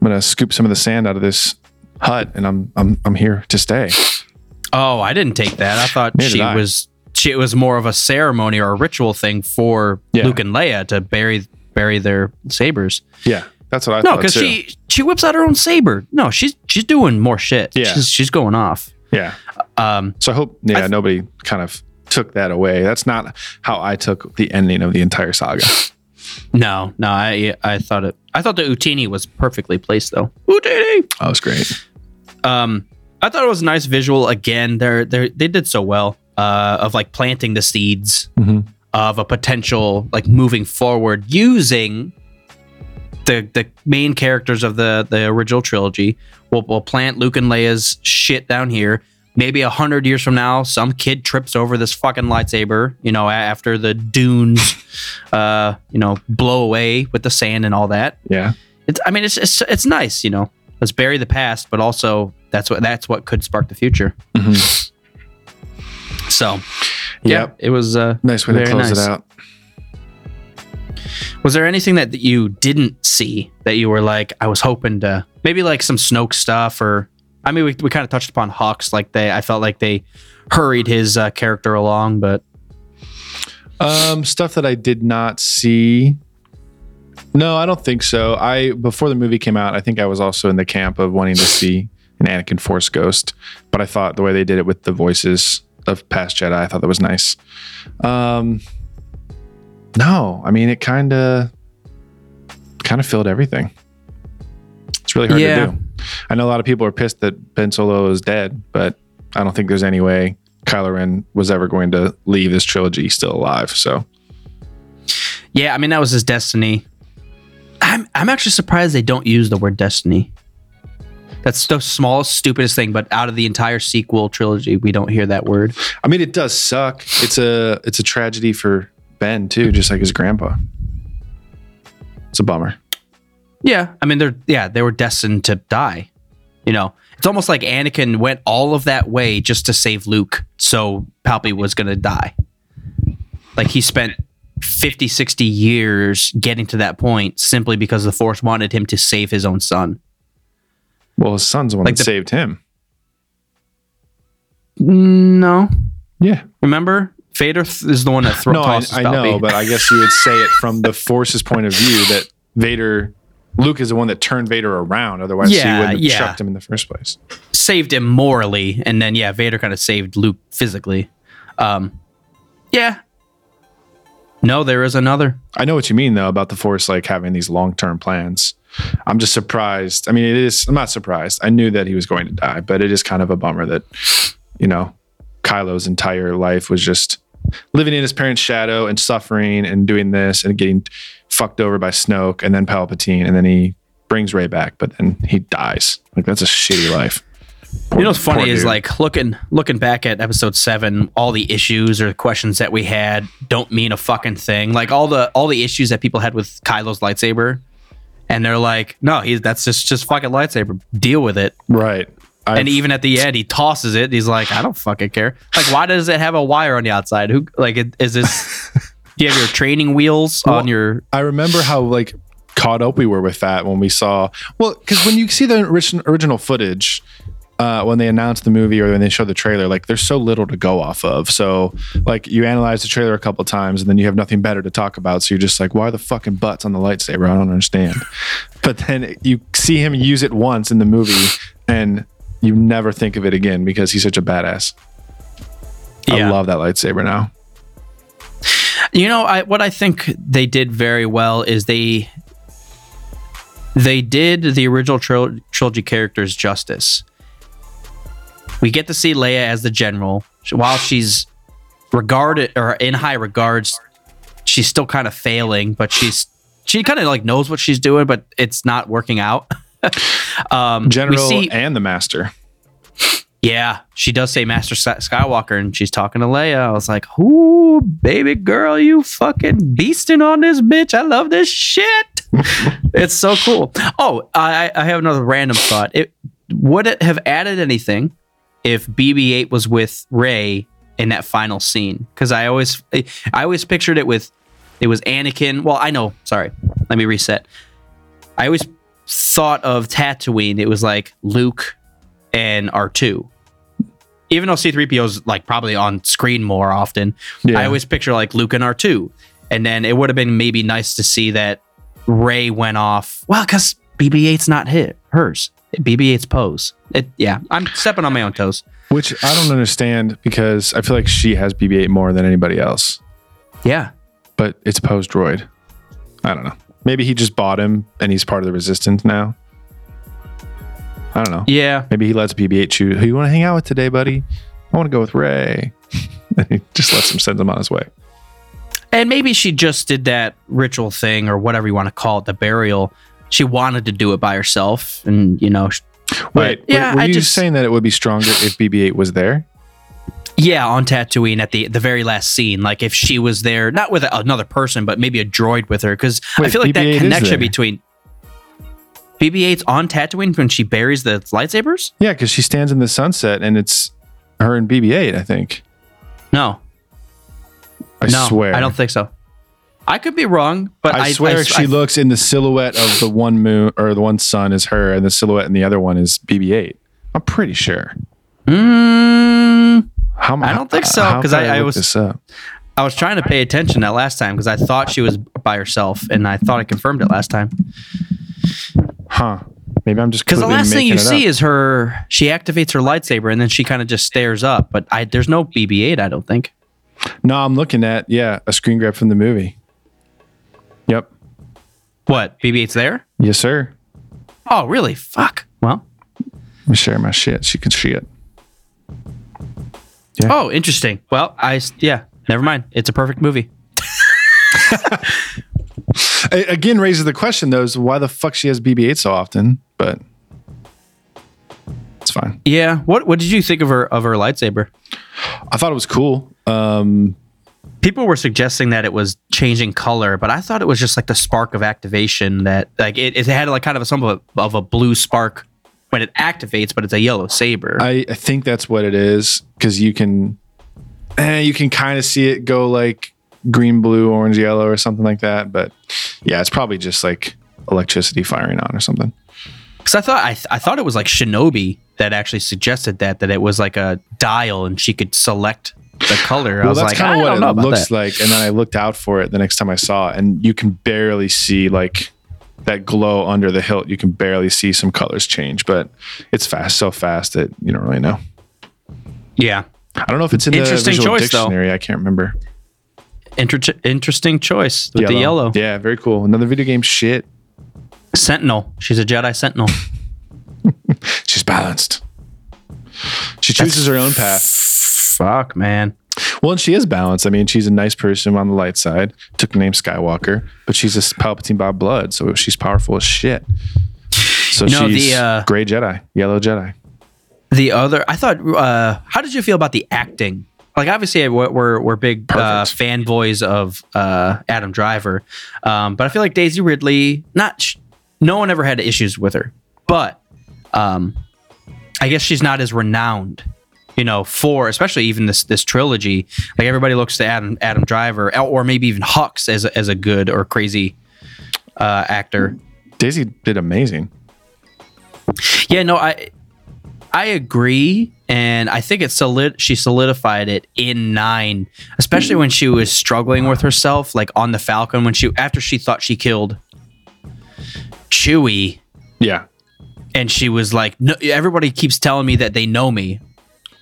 I'm gonna scoop some of the sand out of this hut, and I'm I'm I'm here to stay. Oh, I didn't take that. I thought Neither she was she it was more of a ceremony or a ritual thing for Yeah. Luke and Leia to bury bury their sabers. Yeah, that's what I thought. No, because she she whips out her own saber. No, she's she's doing more shit. Yeah. she's, she's going off. Yeah. Um, So I hope yeah I th- nobody kind of took that away. That's not how I took the ending of the entire saga. no, no, I I thought it. I thought the Utini was perfectly placed though. Utini. That was great. Um, I thought it was a nice visual. Again, they're they they did so well. Uh, of like planting the seeds Mhm. of a potential like moving forward using the the main characters of the the original trilogy. We'll, we'll plant Luke and Leia's shit down here. Maybe a hundred years from now, some kid trips over this fucking lightsaber. You know, after the dunes, uh, you know, blow away with the sand and all that. Yeah. It's, I mean, it's, it's it's nice. You know, let's bury the past, but also that's what that's what could spark the future. Mhm. So, yeah, Yep. it was uh, Nice way to close nice. it out. Was there anything that you didn't see that you were like, I was hoping to maybe like some Snoke stuff or I mean, we, we kind of touched upon Hux like they, I felt like they hurried his uh, character along, but Um, stuff that I did not see. No, I don't think so. I before the movie came out, I think I was also in the camp of wanting to see an Anakin Force Ghost, but I thought the way they did it with the voices of past Jedi, I thought that was nice. Um, no, I mean it kind of kind of filled everything. It's really hard Yeah. to do. I know a lot of people are pissed that Ben Solo is dead, but I don't think there's any way Kylo Ren was ever going to leave this trilogy still alive. So yeah, I mean, that was his destiny. I'm, I'm actually surprised they don't use the word destiny. That's the smallest, stupidest thing, but out of the entire sequel trilogy, we don't hear that word. I mean, it does suck. It's a it's a tragedy for Ben too, just like his grandpa. It's a bummer. Yeah, I mean they're yeah they were destined to die. You know, it's almost like Anakin went all of that way just to save Luke, so Palpy was gonna die. Like he spent 50, 60 years getting to that point simply because the Force wanted him to save his own son. Well, his son's the one Like that the- saved him. No, Yeah. remember Vader th- is the one that thro- No, I, I know, but I guess you would say it from the Force's point of view that Vader, Luke is the one that turned Vader around. Otherwise, he Yeah, wouldn't have yeah. chucked him in the first place. saved him morally, and then yeah, Vader kind of saved Luke physically. Um, yeah. No, there is another. I know what you mean though about the Force like having these long term plans. I'm just surprised. I mean, it is. I'm not surprised. I knew that he was going to die, but it is kind of a bummer that you know Kylo's entire life was just living in his parents' shadow and suffering and doing this and getting fucked over by Snoke and then Palpatine and then he brings Rey back, but then he dies. Like that's a shitty life. you know what's funny poor is like looking looking back at episode seven, all the issues or questions that we had don't mean a fucking thing. Like all the all the issues that people had with Kylo's lightsaber, and they're like, no, he's that's just just fucking lightsaber. Deal with it. Right. And I've- even at the end, he tosses it. He's like, I don't fucking care. Like, why does it have a wire on the outside? Who like it- is this? do you have your training wheels on your? I remember how like caught up we were with that when we saw well because when you see the original original footage uh, when they announced the movie or when they show the trailer like there's so little to go off of so like you analyze the trailer a couple times and then you have nothing better to talk about so you're just like why are the fucking butts on the lightsaber I don't understand but then you see him use it once in the movie and you never think of it again because he's such a badass I love that lightsaber now You know, I what I think they did very well is they they did the original tril- trilogy characters justice. We get to see Leia as the general. While she's regarded or in high regards, she's still kind of failing, but she's she kind of like knows what she's doing, but it's not working out. um, general see, and the master yeah, she does say Master Skywalker, and she's talking to Leia. I was like, "Ooh, baby girl, you fucking beasting on this bitch! I love this shit. it's so cool." Oh, I, I have another random thought. It would it have added anything if BB-8 was with Rey in that final scene? Because I always, I always pictured it with, it was Anakin. Well, I know. Sorry, let me reset. I always thought of Tatooine, it was like Luke and R2. Even though C3PO is like probably on screen more often, Yeah. I always picture like Luke and R2. And then it would have been maybe nice to see that Rey went off. Well, because BB 8's not hit, hers. BB 8's pose. It, yeah, I'm stepping on my own toes. Which I don't understand because I feel like she has BB-8 more than anybody else. Yeah. But it's post droid. I don't know. Maybe he just bought him and he's part of the resistance now. I don't know. Yeah. Maybe he lets BB-8 choose who you want to hang out with today, buddy. I want to go with Rey. and he just lets him send him on his way. And maybe she just did that ritual thing or whatever you want to call it, the burial. She wanted to do it by herself. And, you know, Wait, yeah, were, were I you just- saying that it would be stronger if BB-8 was there? Yeah, on Tatooine at the the very last scene. Like if she was there, not with another person, but maybe a droid with her. Because I feel like BB-8 that is connection between BB 8's on Tatooine when she buries the lightsabers? Yeah, because she stands in the sunset and it's her and BB-8. I think. No. I no, swear. I don't think so. I could be wrong, but I, I, swear I- she I- looks in the silhouette of the one moon or the one sun is her, and the silhouette in the other one is BB-8. I'm pretty sure. Mm, How, I don't think so, because could I- I was- I was trying to pay attention that last time because I thought she was by herself, and I thought I confirmed it last time. Huh? Maybe I'm just Because the last thing you see up. is her. She activates her lightsaber, and then she kind of just stares up. But I, there's no BB-8. I don't think. no. I'm looking at yeah a screen grab from the movie. Yep. What BB-8's there? Yes, sir. Oh, really? Fuck. Well. Let me share my shit. She can see it. Oh, interesting. Well, I yeah. Never mind. It's a perfect movie. It again raises the question though: is why the fuck she has BB-8 so often? But it's fine. Yeah. What What did you think of her of her lightsaber? I thought it was cool. Um, People were suggesting that it was changing color, but I thought it was just like the spark of activation. That like it, it had like kind of a, some of a, of a blue spark when it activates, but it's a yellow saber. I, I think that's what it is because you can, eh, you can kind of see it go like green, blue, orange, yellow, or something like that. But yeah, it's probably just like electricity firing on or something. Because I thought I, th- I thought it was like Shinobi that actually suggested that that it was like a dial and she could select the color. I was that's like, kind of what it looks that. like. And then I looked out for it the next time I saw it, and you can barely see like that glow under the hilt. You can barely see some colors change, but it's fast, so fast that you don't really know. Yeah, I don't know if it's in Interesting the visual choice, though. I can't remember. Inter- interesting choice with the yellow Yeah, very cool. Another video game shit. Sentinel. She's a Jedi Sentinel. She's balanced. She chooses her own path. Fuck, man. Well, and she is balanced. I mean, she's a nice person on the light side. Took the name Skywalker, but she's a Palpatine by blood, so she's powerful as shit. So know, she's the, uh, gray Jedi, yellow Jedi. The other, I thought. Uh, how did you feel about the acting? Like, obviously, we're we're, we're big uh, fanboys of uh, Adam Driver, um, but I feel like Daisy Ridley. Not, sh- no one ever had issues with her, but um, I guess she's not as renowned. You know, for especially even this this trilogy, like everybody looks to Adam Adam Driver, or maybe even Hux as a, as a good or crazy uh, actor. Daisy did amazing. Yeah, no, I I agree, and I think it solid. She solidified it in nine, especially when she was struggling with herself, like on the Falcon when she after she thought she killed Chewie, Yeah. and she was like, "No, everybody keeps telling me that they know me.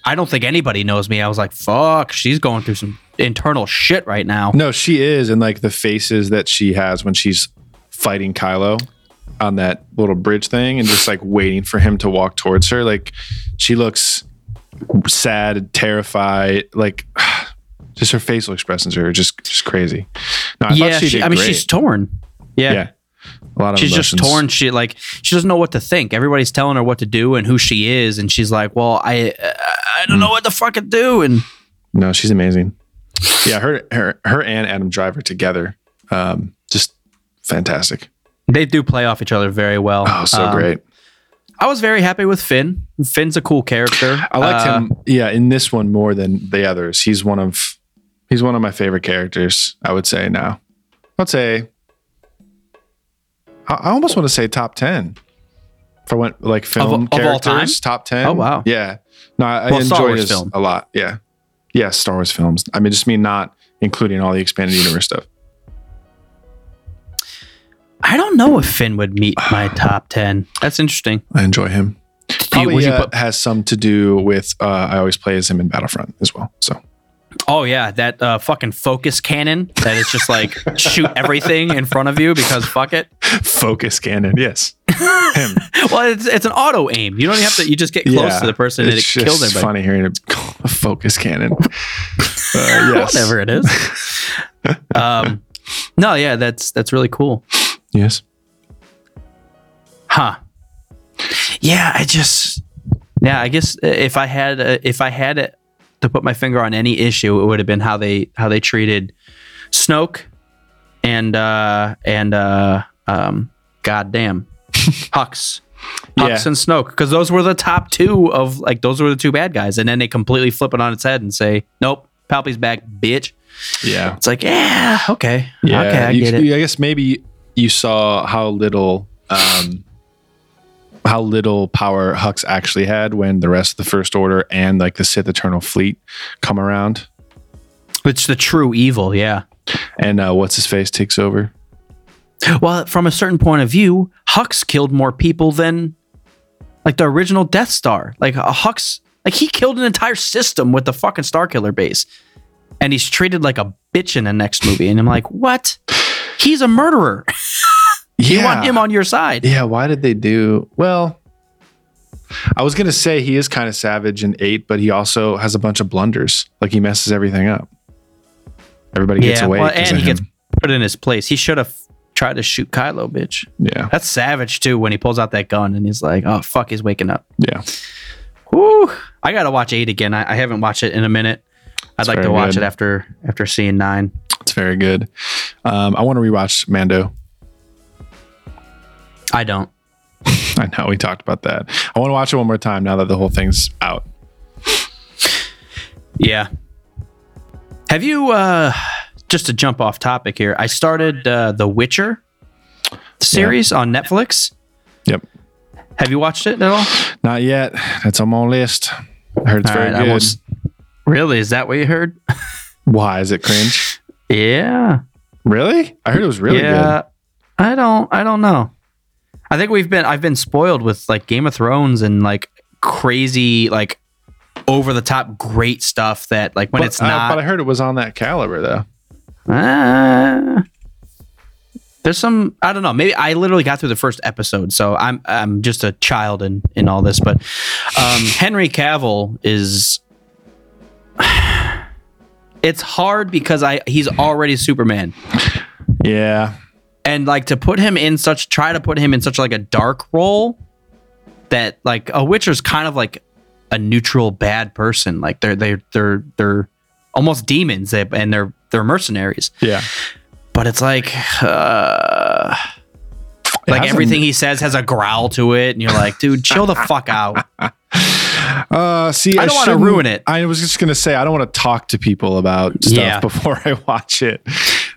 I don't think anybody knows me." I was like, "Fuck, she's going through some internal shit right now." No, she is, and like the faces that she has when she's fighting Kylo on that little bridge thing, and just like waiting for him to walk towards her. Like she looks sad, terrified. Like just her facial expressions are just just crazy. No, I yeah, thought she, she, I mean, great. she's torn. Yeah. yeah, a lot of she's just torn she like she doesn't know what to think everybody's telling her what to do and who she is and she's like well i i don't know what the fuck to do and No, she's amazing. Yeah, her her her and Adam Driver together, um, just fantastic. they do play off each other very well Oh, so Um, great. i was very happy with finn finn's a cool character I liked Uh, him. Yeah, in this one more than the others. He's one of he's one of my favorite characters. I would say now. I'd say I, I almost want to say top ten. If I went like film of all characters, time? top ten. Oh, wow. Yeah. No, I, I Well, Star enjoy Wars this film. a lot. Yeah. Yeah, Star Wars films. I mean, just mean not including all the expanded universe stuff. I don't know if Finn would meet my top ten. That's interesting. I enjoy him. Do you- Probably you uh, put- has some to do with uh, I always play as him in Battlefront as well. So oh yeah, that uh, fucking focus cannon that is just like shoot everything in front of you because fuck it. focus cannon, yes, him. Well, it's it's an auto aim. You don't have to. You just get close to the person and it it's kills just everybody. funny hearing it a focus cannon. Uh, yes, Whatever it is. um, no, yeah, that's that's really cool. Yes. Huh. Yeah, I just yeah, I guess if I had uh, if I had it to put my finger on any issue, it would have been how they how they treated Snoke and uh and uh um goddamn Hux. Hux Yeah. and Snoke because those were the top two of like those were the two bad guys and then they completely flip it on its head and say nope Palpy's back bitch Yeah. it's like yeah okay Yeah. okay I you- get it I guess maybe you saw how little um how little power Hux actually had when the rest of the First Order and like the Sith Eternal Fleet come around, it's the true evil yeah and uh, what's his face takes over. Well, from a certain point of view, Hux killed more people than like the original Death Star. Like a Hux, like he killed an entire system with the fucking Star Killer base, and he's treated like a bitch in the next movie. And I'm like, what? He's a murderer. Yeah. You want him on your side? Yeah, why did they do well? I was gonna say he is kind of savage in eight, but he also has a bunch of blunders. Like he messes everything up. Everybody gets yeah, away. well, and he gets put in his place. He should have tried to shoot Kylo, bitch. Yeah, That's savage too. When he pulls out that gun and he's like, "Oh fuck," he's waking up. yeah. Whew. I gotta watch eight again. I, I haven't watched it in a minute. I'd It's like to watch good. it after after seeing nine. It's very good. Um, I want to rewatch Mando. I don't. I know we talked about that. I want to watch it one more time now that the whole thing's out. Yeah. Have you uh just to jump off topic here, I started uh The Witcher series on Netflix. Yep. Have you watched it at all? Not yet. That's on my list. I heard it's All very right, good. Really? Is that what you heard? Why is it cringe? yeah. Really? I heard it was really yeah. good. I don't I don't know. I think we've been I've been spoiled with like Game of Thrones and like crazy like over the top great stuff that like when But, it's not but I heard it was on that caliber though. Uh, there's some I don't know. Maybe I literally got through the first episode, so I'm I'm just a child in in all this. But um, Henry Cavill is. It's hard because I he's already Superman, Yeah. And like to put him in such try to put him in such like a dark role that like a Witcher's kind of like a neutral bad person. Like they're they're they're they're almost demons, they- and they're they're mercenaries Yeah. but it's like uh It like everything he says has a growl to it and you're like dude chill the fuck out Uh, see, I don't wanna ruin it. I was just gonna say I don't want to talk to people about stuff Yeah. before I watch it.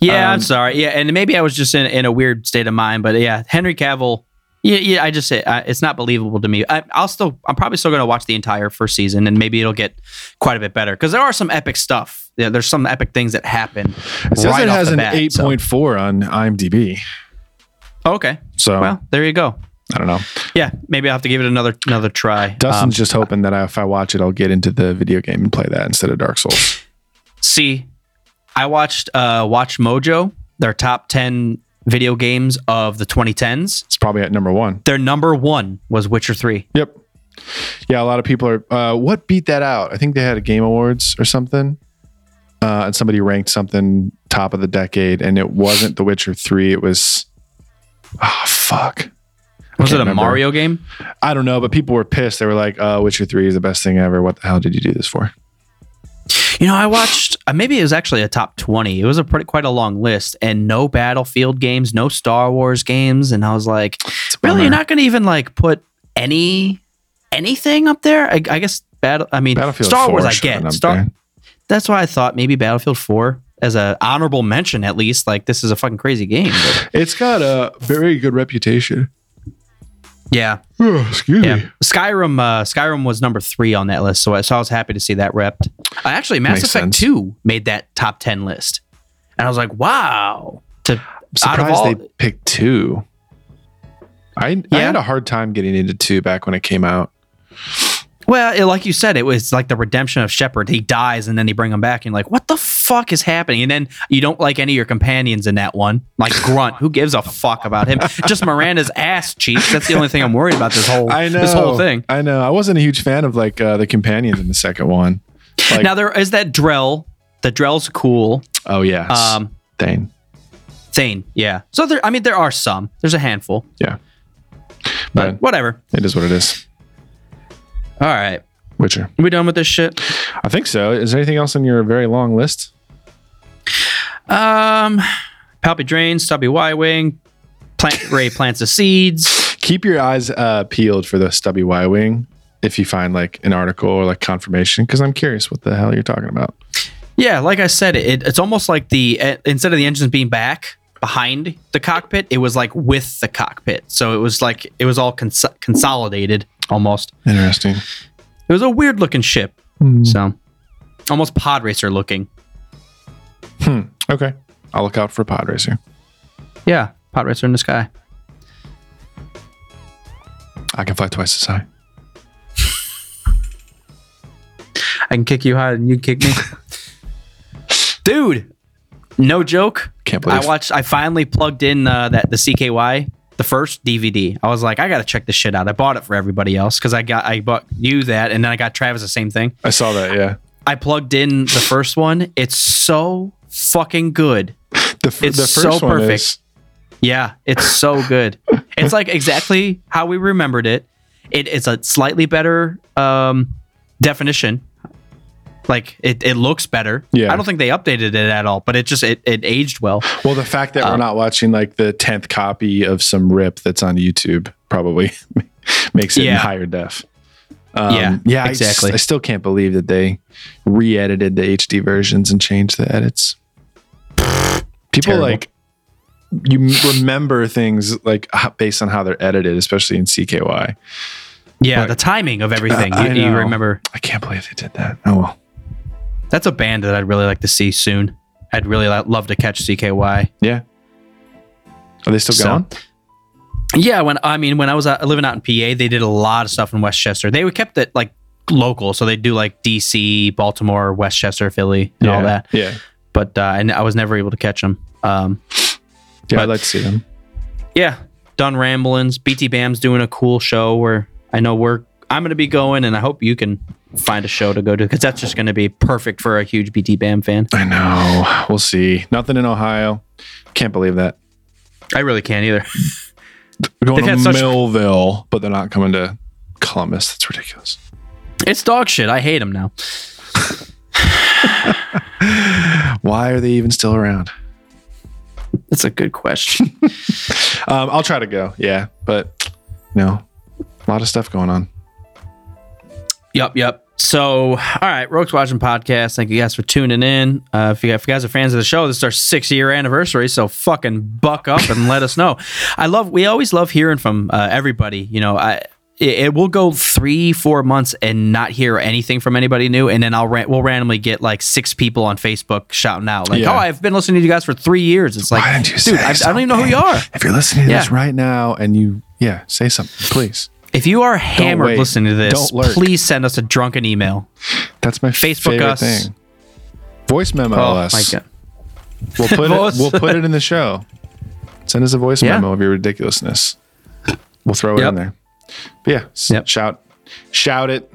Yeah Um, i'm sorry yeah and maybe i was just in, in a weird state of mind but yeah henry cavill yeah, yeah. I just say uh, it's not believable to me. I, I'll still, I'm probably still going to watch the entire first season, and maybe it'll get quite a bit better because there are some epic stuff. Yeah, there's some epic things that happen. It says right it has an bat, eight so- point on IMDb. Okay, So well, there you go. I don't know. Yeah, maybe I'll have to give it another another try. Dustin's Um, just hoping that if I watch it, I'll get into the video game and play that instead of Dark Souls. See, I watched uh Watch Mojo, their top 10 video games of the 2010s. It's probably at number one. Their number 1 was Witcher 3. Yep. Yeah, a lot of people are. Uh, what beat that out? I think they had a Game Awards or something, uh, and somebody ranked something top of the decade, and it wasn't The Witcher Three. It was. Oh fuck! Was it a remember. Mario game? I don't know, but people were pissed. They were like, "Uh, Witcher Three is the best thing ever. What the hell did you do this for?" You know, I watched uh, maybe it was actually a top 20. It was a pretty quite a long list and no Battlefield games, no Star Wars games and I was like, really you're not going to even like put any anything up there? I, I guess battle I mean Battlefield Star Wars I get. Star there. That's why I thought maybe Battlefield 4. as a honorable mention at least. Like this is a fucking crazy game. But It's got a very good reputation. yeah, excuse yeah. Skyrim, uh, Skyrim was number three on that list, so I, so I was happy to see that repped. Uh, actually, Mass Makes Effect sense. Two made that top ten list, and I was like, wow. To I'm out of surprised all, they picked two. I, I had a hard time getting into two back when it came out. Well, it, like you said, it was like the redemption of Shepard. He dies and then they bring him back. And you're like, what the fuck is happening? And then you don't like any of your companions in that one. Like Grunt, who gives a fuck about him? Just Miranda's ass cheeks. That's the only thing I'm worried about this whole I know this whole thing. I know. I wasn't a huge fan of like uh, the companions in the second one. Like, now there is that Drell. The Drell's cool. oh yeah. Um, Thane. Thane, yeah. So there, I mean, there are some. There's a handful, Yeah, but but whatever. it is what it is. All right, Witcher. we done with this shit? I think so. Is there anything else on your very long list? Um, Palpy Drain, Stubby Y Wing, Plant Ray plants the seeds. Keep your eyes uh, peeled for the stubby Y wing if you find like an article or like confirmation, because I'm curious what the hell you're talking about. Yeah, like I said, it, it's almost like the uh, instead of the engines being back behind the cockpit, it was like with the cockpit. So it was like it was all cons- consolidated almost. Interesting. It was a weird looking ship. So almost pod racer looking. Hmm. Okay, I'll look out for Pod Racer. Yeah, pod racer in the sky. I can fly twice as high. I can kick you higher than you kick me. Dude, no joke. Can't believe. I watched. I finally plugged in uh, that the CKY, the first DVD. I was like, I gotta check this shit out. I bought it for everybody else because I got I bought you that, and then I got Travis the same thing. I saw that. Yeah. I plugged in the first one. It's so fucking good. The, f- It's the so first one perfect. is Yeah, it's so good. it's like exactly how we remembered it. it it's a slightly better um, definition. Like it, it looks better. Yeah. I don't think they updated it at all, but it just it, it aged well. well. The fact that Um, we're not watching like the tenth copy of some rip that's on YouTube probably makes it in higher def. Um, Yeah, yeah, exactly. I, still can't believe that they re-edited the HD versions and changed the edits. People Terrible. like you remember things like based on how they're edited, especially in CKY. Yeah, But- the timing of everything. I You, you remember I can't believe they did that. Oh well. That's a band that I'd really like to see soon. I'd really love to catch CKY. Yeah. Are they still So- going? Yeah, when I mean when I was uh, living out in PA, they did a lot of stuff in Westchester. They kept it like local, so they do like DC, Baltimore, Westchester, Philly, and all that. Yeah. But uh, and I was never able to catch them. Um, Yeah, But- I'd like to see them. yeah, done ramblings. BT Bam's doing a cool show where I know we're I'm going to be going, and I hope you can find a show to go to because that's just going to be perfect for a huge BT Bam fan. I know. We'll see. Nothing in Ohio. Can't believe that. I really can't either. We're going They've to had such- Millville, but they're not coming to Columbus. That's ridiculous. It's dog shit. I hate them now. Why are they even still around? That's a good question. Um, I'll try to go. Yeah, but no, a lot of stuff going on. Yep, yep. So, all right, Rogues Watching Podcast. Thank you guys for tuning in. Uh, if, you, if you guys are fans of the show, this is our six year anniversary. So, fucking buck up and let us know. I love, we always love hearing from uh, everybody. You know, I, it, it will go three, four months and not hear anything from anybody new, and then I'll ran- we'll randomly get like six people on Facebook shouting out like, Yeah. "Oh, I've been listening to you guys for three years." It's like, Why didn't you dude, I, I don't even know who you are. If you're listening to this right now and you, yeah, say something, please. If you are hammered listening to this, please send us a drunken email. That's my Facebook favorite us. thing. Voice memo Oh us. We'll put it. We'll put it in the show. Send us a voice Yeah. memo of your ridiculousness. We'll throw it Yep. in there. But yeah, Yep. shout, shout it.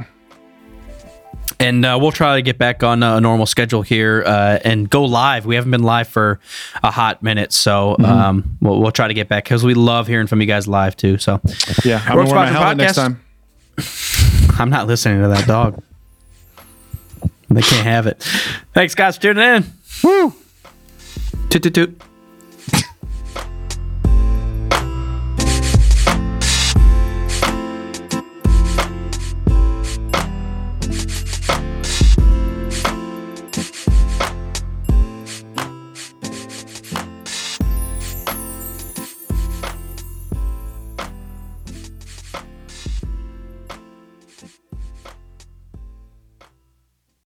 And uh, we'll try to get back on a normal schedule here uh, and go live. We haven't been live for a hot minute, so Mm-hmm. um, we'll, we'll try to get back because we love hearing from you guys live too. So Yeah, I'm gonna wear my helmet next time. I'm not listening to that dog. They can't have it. Thanks, guys, for tuning in. Woo! Toot toot toot.